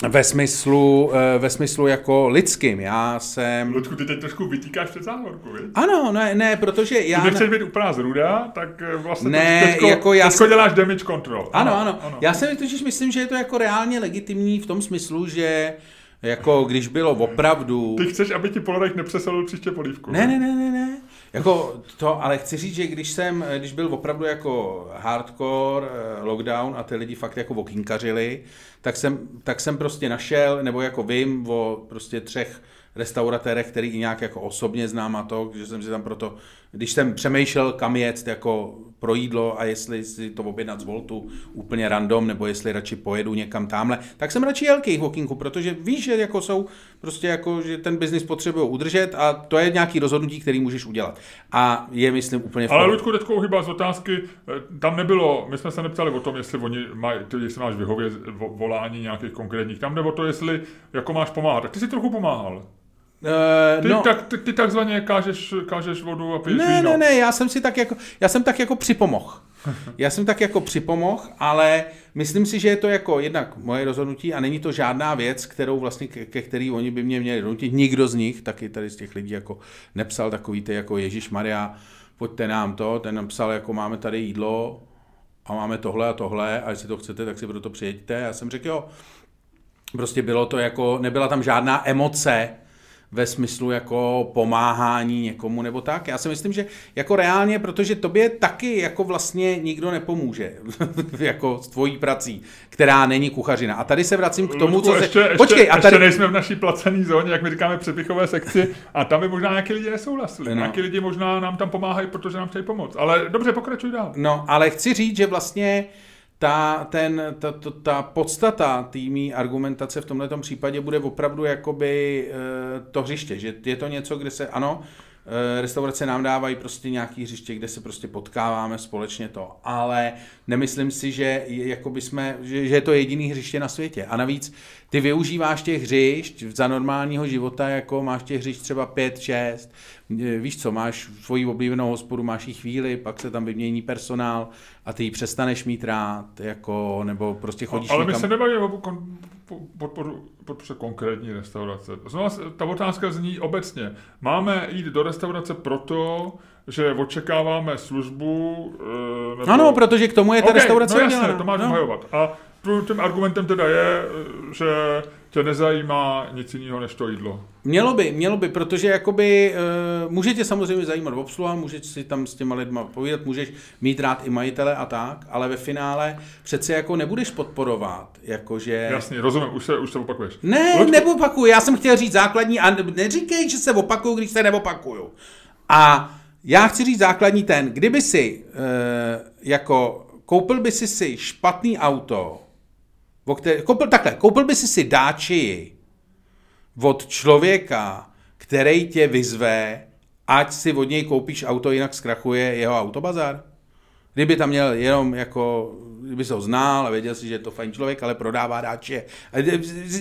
ve smyslu, eh, ve smyslu jako lidským. Já jsem... Ludku, ty teď trošku vytýkáš před závorku, viď? Ano, ne, ne, protože já... Když nechceš být úplná zruda, tak eh, vlastně Ne, teďko, jako já teďko jsem- děláš damage control. Ano, ano, ano. Já si totiž myslím, že je to jako reálně legitimní v tom smyslu, že jako když bylo opravdu... Ty chceš, aby ti Polaroid nepřeselil příště polívku. Ne, ne, ne, ne, ne. Jako to, ale chci říct, že když jsem, když byl opravdu jako hardcore eh, lockdown a ty lidi fakt jako okýnkařili, tak jsem, tak jsem prostě našel, nebo jako vím o prostě třech restauratérech, který i nějak jako osobně znám a to, že jsem si tam proto, když jsem přemýšlel kam jet jako pro jídlo a jestli si to objednat z Voltu úplně random, nebo jestli radši pojedu někam tamhle, tak jsem radši jel k jejich walkinku, protože víš, že jako jsou prostě jako, že ten biznis potřebují udržet a to je nějaký rozhodnutí, který můžeš udělat. A je, myslím, úplně v Ale. Ludku, teďko chyba z otázky, eh, tam nebylo, my jsme se neptali o tom, jestli oni mají, jestli máš vyhovět vo- volání nějakých konkrétních, tam jde o to, jestli jako máš pomáhat. Tak ty si trochu pomáhal. Uh, Ty, no, tak, ty, ty takzvaně kážeš, kážeš vodu a piješ ne, víno. ne, ne, já jsem si tak jako, já jsem tak jako připomoh. Já jsem tak jako připomoh, ale myslím si, že je to jako jednak moje rozhodnutí a není to žádná věc, kterou vlastně, ke, ke který oni by mě měli donutit. Nikdo z nich, taky tady z těch lidí, jako nepsal takový ty jako Ježíš Maria, pojďte nám to, ten napsal jako máme tady jídlo a máme tohle a tohle a jestli to chcete, tak si proto přijeďte. Já jsem řekl jo, prostě bylo to jako, nebyla tam žádná emoce ve smyslu jako pomáhání někomu nebo tak. Já si myslím, že jako reálně, protože tobě taky jako vlastně nikdo nepomůže jako s tvojí prací, která není kuchařina. A tady se vracím k tomu, Ludku, co se... ještě, Počkej, ještě, a tady... ještě nejsme v naší placené zóně, jak my říkáme přepichové sekci, a tam by možná nějaký lidi nesouhlasili. No. Nějaký lidi možná nám tam pomáhají, protože nám chtějí pomoct. Ale dobře, pokračuj dál. No, ale chci říct, že vlastně ta, ten, ta, ta, ta podstata týmí argumentace v tomto případě bude opravdu jakoby e, to hřiště, že je to něco, kde se, ano, restaurace nám dávají prostě nějaký hřiště, kde se prostě potkáváme společně to, ale nemyslím si, že, jakoby jsme, že, že je to jediný hřiště na světě. A navíc ty využíváš těch hřišť za normálního života, jako máš těch hřišť třeba pět, šest, víš co, máš svoji oblíbenou hospodu, máš jí chvíli, pak se tam vymění personál a ty ji přestaneš mít rád, jako, nebo prostě chodíš Ale my někam. se nebavíme o podporu, podpoře konkrétní restaurace. Znova se- ta otázka zní obecně. Máme jít do restaurace proto, že očekáváme službu? eh, Nebo... Ano, protože k tomu je ta Ok, restaurace no jasně, to máš no. A tím argumentem teda je, eh, že tě nezajímá nic jiného než to jídlo. Mělo by, mělo by, protože jakoby uh, může tě samozřejmě zajímat obsluha, můžeš si tam s těma lidma povídat, můžeš mít rád i majitele a tak, ale ve finále přece jako nebudeš podporovat, jakože... Jasně, rozumím, už se, už se opakuješ. Ne, Luďku, neopakuju, já jsem chtěl říct základní a neříkej, že se opakuju, když se neopakuju. A já chci říct základní ten, kdyby si uh, jako koupil by si si špatný auto, o které, koupil takhle, koupil by si si dáči od člověka, který tě vyzve, ať si od něj koupíš auto, jinak zkrachuje jeho autobazar? Kdyby tam měl jenom jako, kdyby se ho znal a věděl si, že je to fajn člověk, ale prodává dáče.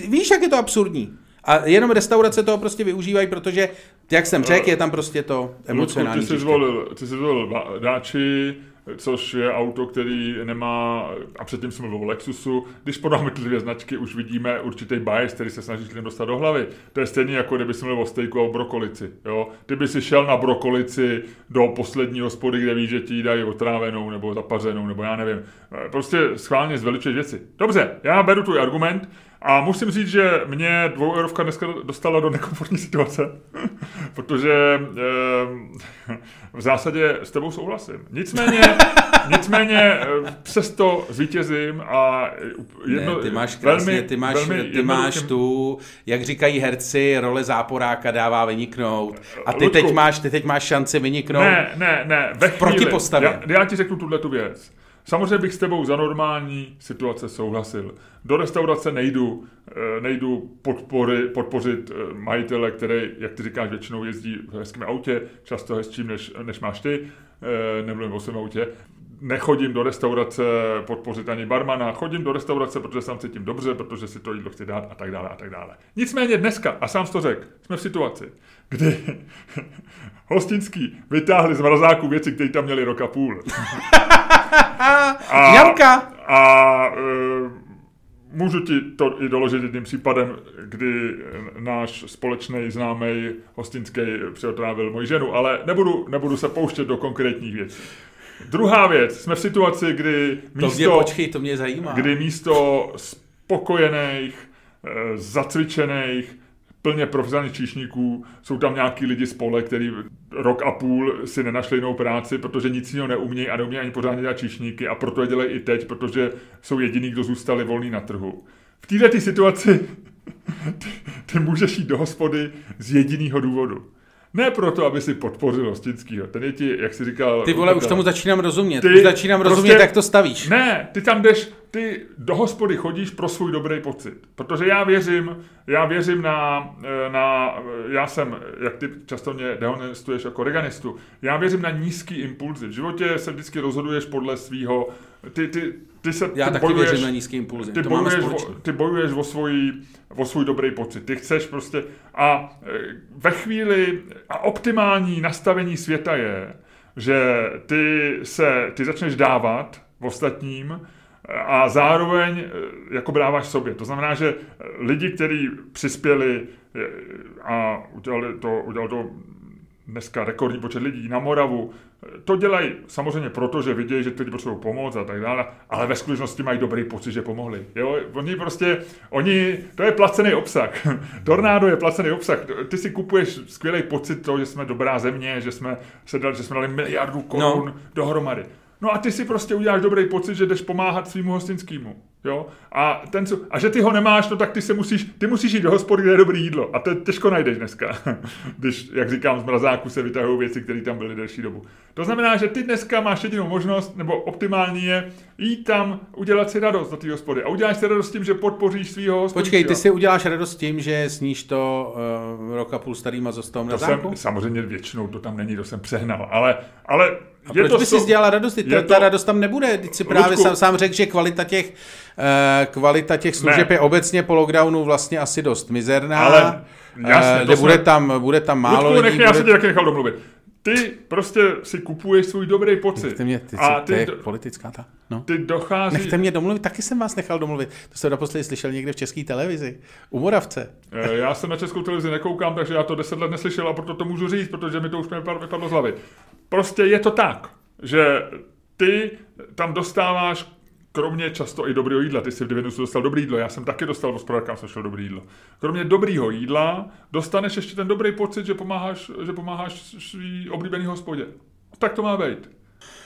Víš, jak je to absurdní? A jenom restaurace toho prostě využívají, protože, jak jsem řekl, je tam prostě to emocionální. ty jsi zvolil, ty jsi zvolil Daci, což je auto, který nemá, a předtím jsem mluvil o Lexusu, když podáme dvě značky, už vidíme určitý bias, který se snažíš lidem dostat do hlavy. To je stejně jako kdyby si mluvil o stejku a o brokolici. Jo? Kdyby si šel na brokolici do poslední hospody, kde víš, že ti dají otrávenou nebo zapařenou, nebo já nevím. Prostě schválně zveličuješ věci. Dobře, já beru tvůj argument, a musím říct, že mě dvoueurovka dneska dostala do nekomfortní situace, protože eh, v zásadě s tebou souhlasím. Nicméně, nicméně eh, přesto zvítězím a jedno, ne, ty máš krásně, velmi, ty máš, velmi ty máš tu, jak říkají herci, role záporáka dává vyniknout. A ty Ludku. teď máš, ty teď máš šanci vyniknout. Ne, ne, ne, ve chvíli, protipostavě. Já, já ti řeknu tuhle tu věc. Samozřejmě bych s tebou za normální situace souhlasil. Do restaurace nejdu, eh, nejdu podpory, podpořit eh, majitele, který, jak ty říkáš, většinou jezdí v hezkém autě, často hezčím, než, než máš ty, eh, nemluvím o svém autě. Nechodím do restaurace podpořit ani barmana, chodím do restaurace, protože tam cítím dobře, protože si to jídlo chci dát a tak dále a tak dále. Nicméně dneska, a sám to řekl, jsme v situaci, kdy hostinský vytáhli z mrazáku věci, které tam měli rok a půl. A, Ňamka! a e, můžu ti to i doložit jedním případem, kdy náš společný známý hostinský přiotrávil moji ženu, ale nebudu, nebudu se pouštět do konkrétních věcí. Druhá věc, jsme v situaci, kdy To mě, místo, počkej, to mě zajímá. kdy místo spokojených, eh, zacvičených, plně profesionálních číšníků, jsou tam nějaký lidi z pole, který rok a půl si nenašli jinou práci, protože nic jiného neumějí a neumějí ani pořádně dělat číšníky a proto je dělají i teď, protože jsou jediní, kdo zůstali volní na trhu. V této situaci ty, ty můžeš jít do hospody z jediného důvodu. Ne proto, aby si podpořil hostinskýho. Ten je ti, jak jsi říkal... Ty vole, už tomu začínám rozumět. Ty už začínám prostě- rozumět, jak to stavíš. Ne, ty tam jdeš, ty do hospody chodíš pro svůj dobrý pocit. Protože já věřím, já věřím na, na já jsem, jak ty často mě dehonestuješ jako reganistu, já věřím na nízký impulzy. V životě se vždycky rozhoduješ podle svýho, ty, ty, ty se Já ty taky bojuješ, věřím na nízký impulzy. ty To máme bojuješ, o, ty bojuješ o svůj, o svůj dobrý pocit. Ty chceš prostě... A e, ve chvíli... A optimální nastavení světa je, že ty se... Ty začneš dávat v ostatním a zároveň e, jako dáváš sobě. To znamená, že lidi, kteří přispěli e, a udělali to, udělali to dneska rekordní počet lidí na Moravu. To dělají samozřejmě proto, že vidějí, že lidi potřebují pomoc a tak dále, ale ve skutečnosti mají dobrý pocit, že pomohli. Jo? Oni prostě, oni, to je placený obsah. Tornádo je placený obsah. Ty si kupuješ skvělý pocit toho, že jsme dobrá země, že jsme, se dali, že jsme dali miliardu korun no. dohromady. No a ty si prostě uděláš dobrý pocit, že jdeš pomáhat svýmu hostinskému. Jo? A, ten, co, a že ty ho nemáš, no tak ty se musíš, ty musíš jít do hospody, kde je dobrý jídlo. A to těžko najdeš dneska, když, jak říkám, z mrazáku se vytahují věci, které tam byly delší dobu. To znamená, že ty dneska máš jedinou možnost, nebo optimální je, jít tam, udělat si radost do té hospody. A uděláš si radost tím, že podpoříš svého hospodu. Počkej, ty si uděláš radost tím, že sníš to uh, rok a půl starýma z toho mrazáku? Jsem, samozřejmě většinou to tam není, to jsem přehnal. Ale, ale a je proč to by si dělala radost? Ta, to... ta radost tam nebude. Teď si právě sám, sám řekl, že kvalita těch, kvalita těch služeb ne. je obecně po lockdownu vlastně asi dost mizerná. Ale jasně, uh, bude, jsme... tam, bude tam málo Ludku, lidí. Nech, bude... Já se tě taky nechal domluvit. Ty prostě si kupuješ svůj dobrý pocit. Nechte mě, ty, a ty, to je do, politická ta. No. Ty dochází... Nechte mě domluvit, taky jsem vás nechal domluvit. To jsem naposledy slyšel někde v české televizi. U Moravce. Eh, já jsem na českou televizi nekoukám, takže já to deset let neslyšel a proto to můžu říct, protože mi to už vypadlo z hlavy. Prostě je to tak, že ty tam dostáváš kromě často i dobrého jídla, ty jsi v Divinusu dostal dobrý jídlo, já jsem taky dostal v hospodářkám, jsem šel dobrý jídlo. Kromě dobrého jídla dostaneš ještě ten dobrý pocit, že pomáháš, že pomáháš svý oblíbený hospodě. Tak to má být.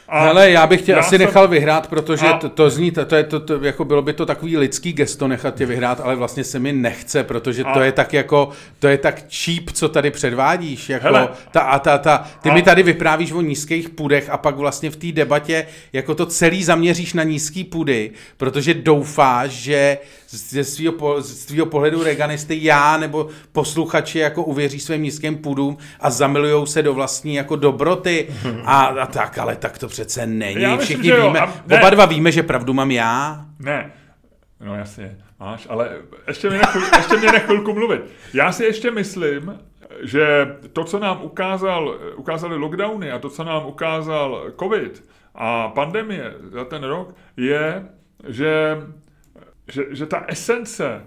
A Hele, já bych tě já asi jsem... nechal vyhrát, protože a... to, to zní, to, to je to, to, jako bylo by to takový lidský gesto nechat tě vyhrát, ale vlastně se mi nechce, protože a... to je tak jako, to je tak cheap, co tady předvádíš, jako Hele. ta a ta, ta, ty a... mi tady vyprávíš o nízkých půdech a pak vlastně v té debatě jako to celý zaměříš na nízký půdy, protože doufáš, že ze svého, z svého pohledu reganisty já nebo posluchači jako uvěří svým nízkým půdům a zamilujou se do vlastní jako dobroty a, a tak, ale tak to přece není. Já myslím, Všichni víme, a, oba dva víme, že pravdu mám já. Ne, no jasně, máš, ale ještě mě nechul, ještě mě nechvilku mluvit. Já si ještě myslím, že to, co nám ukázal, ukázali lockdowny a to, co nám ukázal covid a pandemie za ten rok, je, že že, že ta esence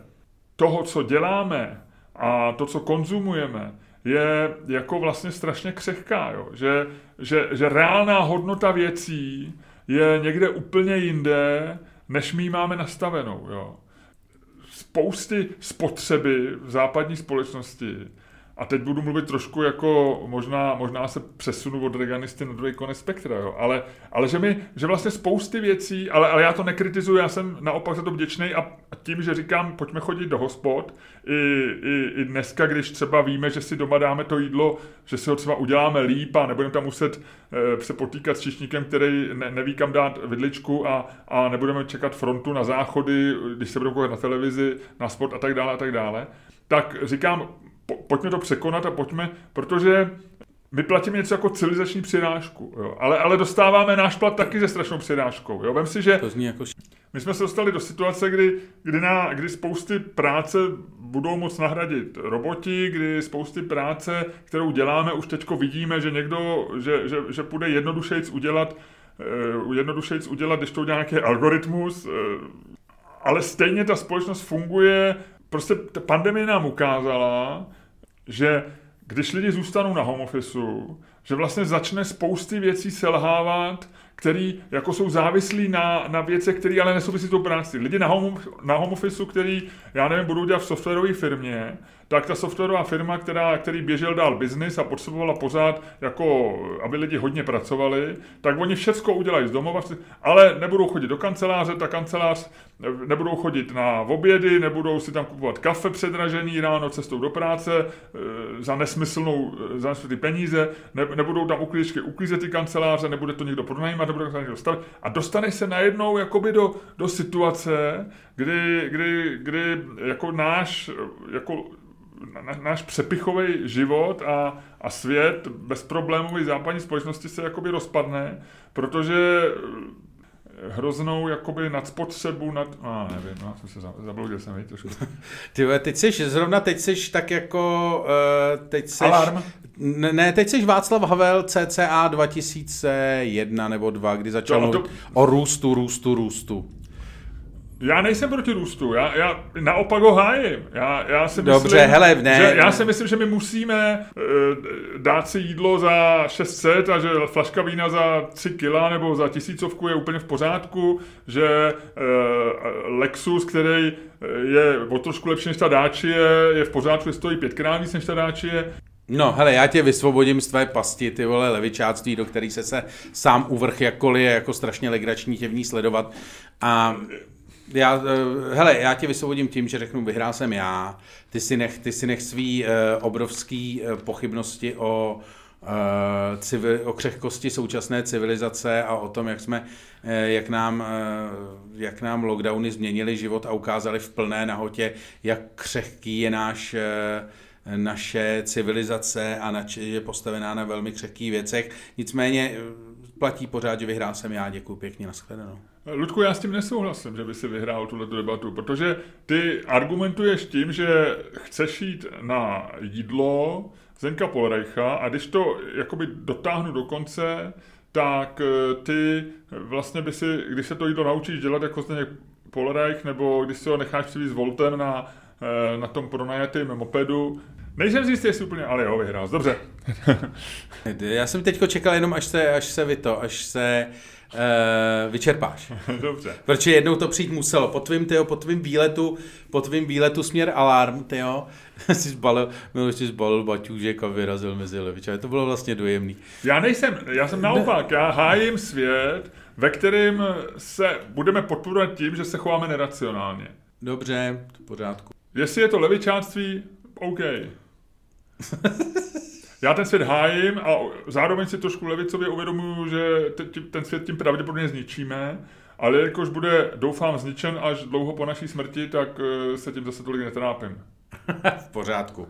toho, co děláme a to, co konzumujeme, je jako vlastně strašně křehká, jo? Že, že, že reálná hodnota věcí je někde úplně jinde, než my máme nastavenou. Jo? Spousty spotřeby v západní společnosti a teď budu mluvit trošku jako, možná, možná se přesunu od reganisty na druhý konec spektra, jo. Ale, ale že, mi, že vlastně spousty věcí, ale, ale já to nekritizuju, já jsem naopak za to vděčný a tím, že říkám, pojďme chodit do hospod, i, i, i dneska, když třeba víme, že si doma dáme to jídlo, že si ho třeba uděláme líp a nebudeme tam muset e, se potýkat s čišníkem, který ne, neví, kam dát vidličku a, a nebudeme čekat frontu na záchody, když se budeme koukat na televizi, na sport a tak dále a tak dále, tak říkám, po, pojďme to překonat a pojďme, protože my platíme něco jako civilizační přirážku, jo. Ale, ale dostáváme náš plat taky se strašnou přirážkou. Jo. Vem si, že to zní jako... my jsme se dostali do situace, kdy, kdy, na, kdy spousty práce budou moc nahradit roboti, kdy spousty práce, kterou děláme, už teďko vidíme, že někdo, že, že, že půjde jednodušejc udělat, uh, jednodušejc udělat, když to udělá nějaký algoritmus, uh, ale stejně ta společnost funguje, prostě ta pandemie nám ukázala, že když lidi zůstanou na home officeu, že vlastně začne spousty věcí selhávat, který jako jsou závislí na, na věcech, které ale nesouvisí s tou práci. Lidi na home, na home officeu, který, já nevím, budou dělat v softwarové firmě, tak ta softwarová firma, která, který běžel dál biznis a potřebovala pořád, jako, aby lidi hodně pracovali, tak oni všechno udělají z domova, ale nebudou chodit do kanceláře, ta kancelář nebudou chodit na obědy, nebudou si tam kupovat kafe předražený ráno cestou do práce e, za nesmyslnou, za nesmyslný peníze, ne, nebudou tam uklízečky uklízet ty kanceláře, nebude to někdo pronajímat, nebude to někdo stavit a dostaneš se najednou jakoby do, do situace, kdy, kdy, kdy jako náš, jako na, náš přepichový život a, a svět bezproblémový západní společnosti se jakoby rozpadne, protože hroznou jakoby nadspotřebu, nad... A ah, nevím, no, jsem se zabloudil jsem, trošku. Ty teď jsi, zrovna teď jsi tak jako, uh, teď jsi... Alarm? Ne, teď jsi Václav Havel CCA 2001 nebo 2, kdy začal to, to... o růstu, růstu, růstu. Já nejsem proti růstu, já, já naopak ho hájím. Já, já si Dobře, myslím, hele, ne. Že, já si myslím, že my musíme uh, dát si jídlo za 600 a že flaška vína za 3 kila nebo za tisícovku je úplně v pořádku, že uh, Lexus, který je o trošku lepší než ta Dacia, je v pořádku, že stojí pětkrát víc než ta Dacia. No, hele, já tě vysvobodím z tvé pasti, ty vole levičáctví, do který se se sám uvrch jakkoliv je jako strašně legrační tě v ní sledovat. A já, eh, hele, já tě vysvobodím tím, že řeknu, vyhrál jsem já, ty si nech, ty si nech svý uh, obrovský uh, pochybnosti o, uh, civil, o křehkosti současné civilizace a o tom, jak jsme, uh, jak nám, uh, jak nám lockdowny změnili život a ukázali v plné nahotě, jak křehký je náš uh, naše civilizace a nač, je postavená na velmi křehkých věcech. Nicméně platí pořád, že vyhrál jsem já. Děkuji pěkně, nashledanou. Ludku, já s tím nesouhlasím, že by si vyhrál tuhle debatu, protože ty argumentuješ tím, že chceš jít na jídlo Zenka Polreicha a když to jakoby dotáhnu do konce, tak eh, ty vlastně by si, když se to jídlo naučíš dělat jako Zdeněk Polreich, nebo když si ho necháš přivít voltem na, eh, na tom pronajatém mopedu, Nejsem si jistý, jestli úplně, ale jo, vyhrál. Dobře. Já jsem teďko čekal jenom, až se, až se vy to, až se uh, vyčerpáš. Dobře. Protože jednou to přijít muselo. Po tvým, tyjo, po tvým výletu, po tvým výletu směr alarm, tyjo, si zbalil, Miloš si zbalil baťůžek a vyrazil mezi leviče. To bylo vlastně dojemný. Já nejsem, já jsem naopak, já hájím svět, ve kterém se budeme podporovat tím, že se chováme neracionálně. Dobře, v pořádku. Jestli je to levičáctví, OK. Já ten svět hájím a zároveň si trošku levicově uvědomuju, že ten svět tím pravděpodobně zničíme, ale jakož bude, doufám, zničen až dlouho po naší smrti, tak eh, se tím zase tolik netrápím. v pořádku.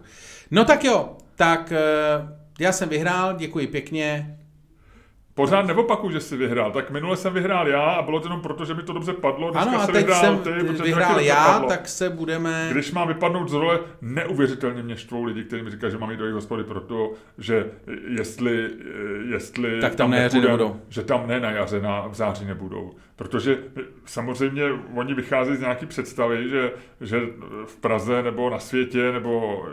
No tak jo, tak eh, já jsem vyhrál, děkuji pěkně, Pořád neopakuju, že jsi vyhrál. Tak minule jsem vyhrál já a bylo to jenom proto, že mi to dobře padlo. Dneska ano, a teď vyhrál jsem ty, ty vyhrál já, padlo. tak se budeme... Když mám vypadnout z role, neuvěřitelně mě štvou lidi, kteří mi říkají, že mám jít do jejich hospody proto, že jestli, jestli tak tam, tam na jaře nebudou. Že tam ne na jaře, na, v září nebudou. Protože samozřejmě oni vychází z nějaký představy, že, že v Praze nebo na světě nebo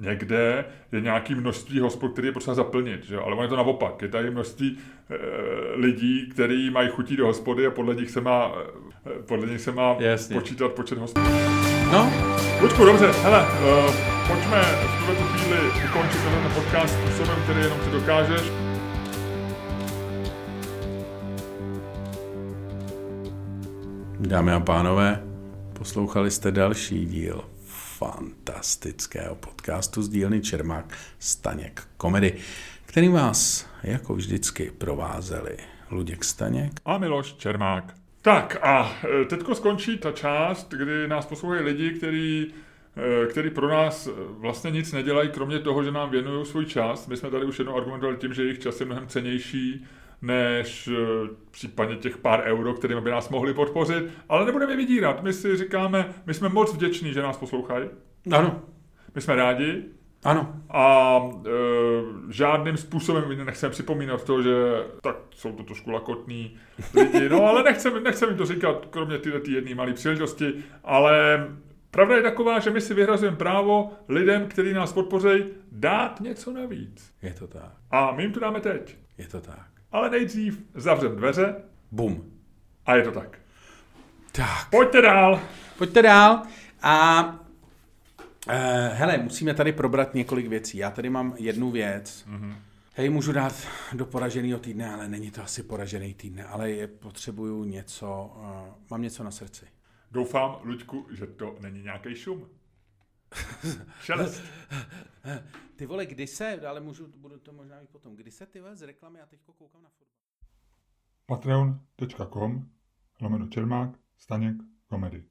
někde je nějaké množství hospod, které je potřeba zaplnit, že? ale ono je to naopak. Je tady množství e, lidí, kteří mají chutí do hospody a podle nich se má, e, podle nich se má Jasně. počítat počet hospod. No. Lučku, dobře, hele, uh, pojďme v tuhle chvíli ukončit tenhle podcast způsobem, který jenom ty dokážeš. Dámy a pánové, poslouchali jste další díl fantastického podcastu z dílny Čermák Staněk Komedy, který vás jako vždycky provázeli Luděk Staněk a Miloš Čermák. Tak a e, teďko skončí ta část, kdy nás poslouchají lidi, kteří e, který pro nás vlastně nic nedělají, kromě toho, že nám věnují svůj čas. My jsme tady už jednou argumentovali tím, že jejich čas je mnohem cenější než e, případně těch pár euro, kterými by nás mohli podpořit, ale nebudeme vydírat. My si říkáme, my jsme moc vděční, že nás poslouchají. Ano. My jsme rádi. Ano. A e, žádným způsobem nechceme připomínat to, že tak jsou to trošku lakotní lidi, no ale nechceme, nechceme jim to říkat, kromě tyhle ty jedné malé příležitosti, ale pravda je taková, že my si vyhrazujeme právo lidem, kteří nás podpoří, dát něco navíc. Je to tak. A my jim to dáme teď. Je to tak. Ale nejdřív zavřem dveře. Bum. A je to tak. Tak. Pojďte dál. Pojďte dál. A uh, hele, musíme tady probrat několik věcí. Já tady mám jednu věc. Mm-hmm. Hej, můžu dát do poraženého týdne, ale není to asi poražený týdne, ale je, potřebuju něco, uh, mám něco na srdci. Doufám, Luďku, že to není nějaký šum. Šelest. Ty vole, kdy se, ale můžu, budu to možná mít potom, kdy se ty vole z reklamy, já teď koukám na fotbal. Patreon.com lomeno Čermák, Staněk, komedy.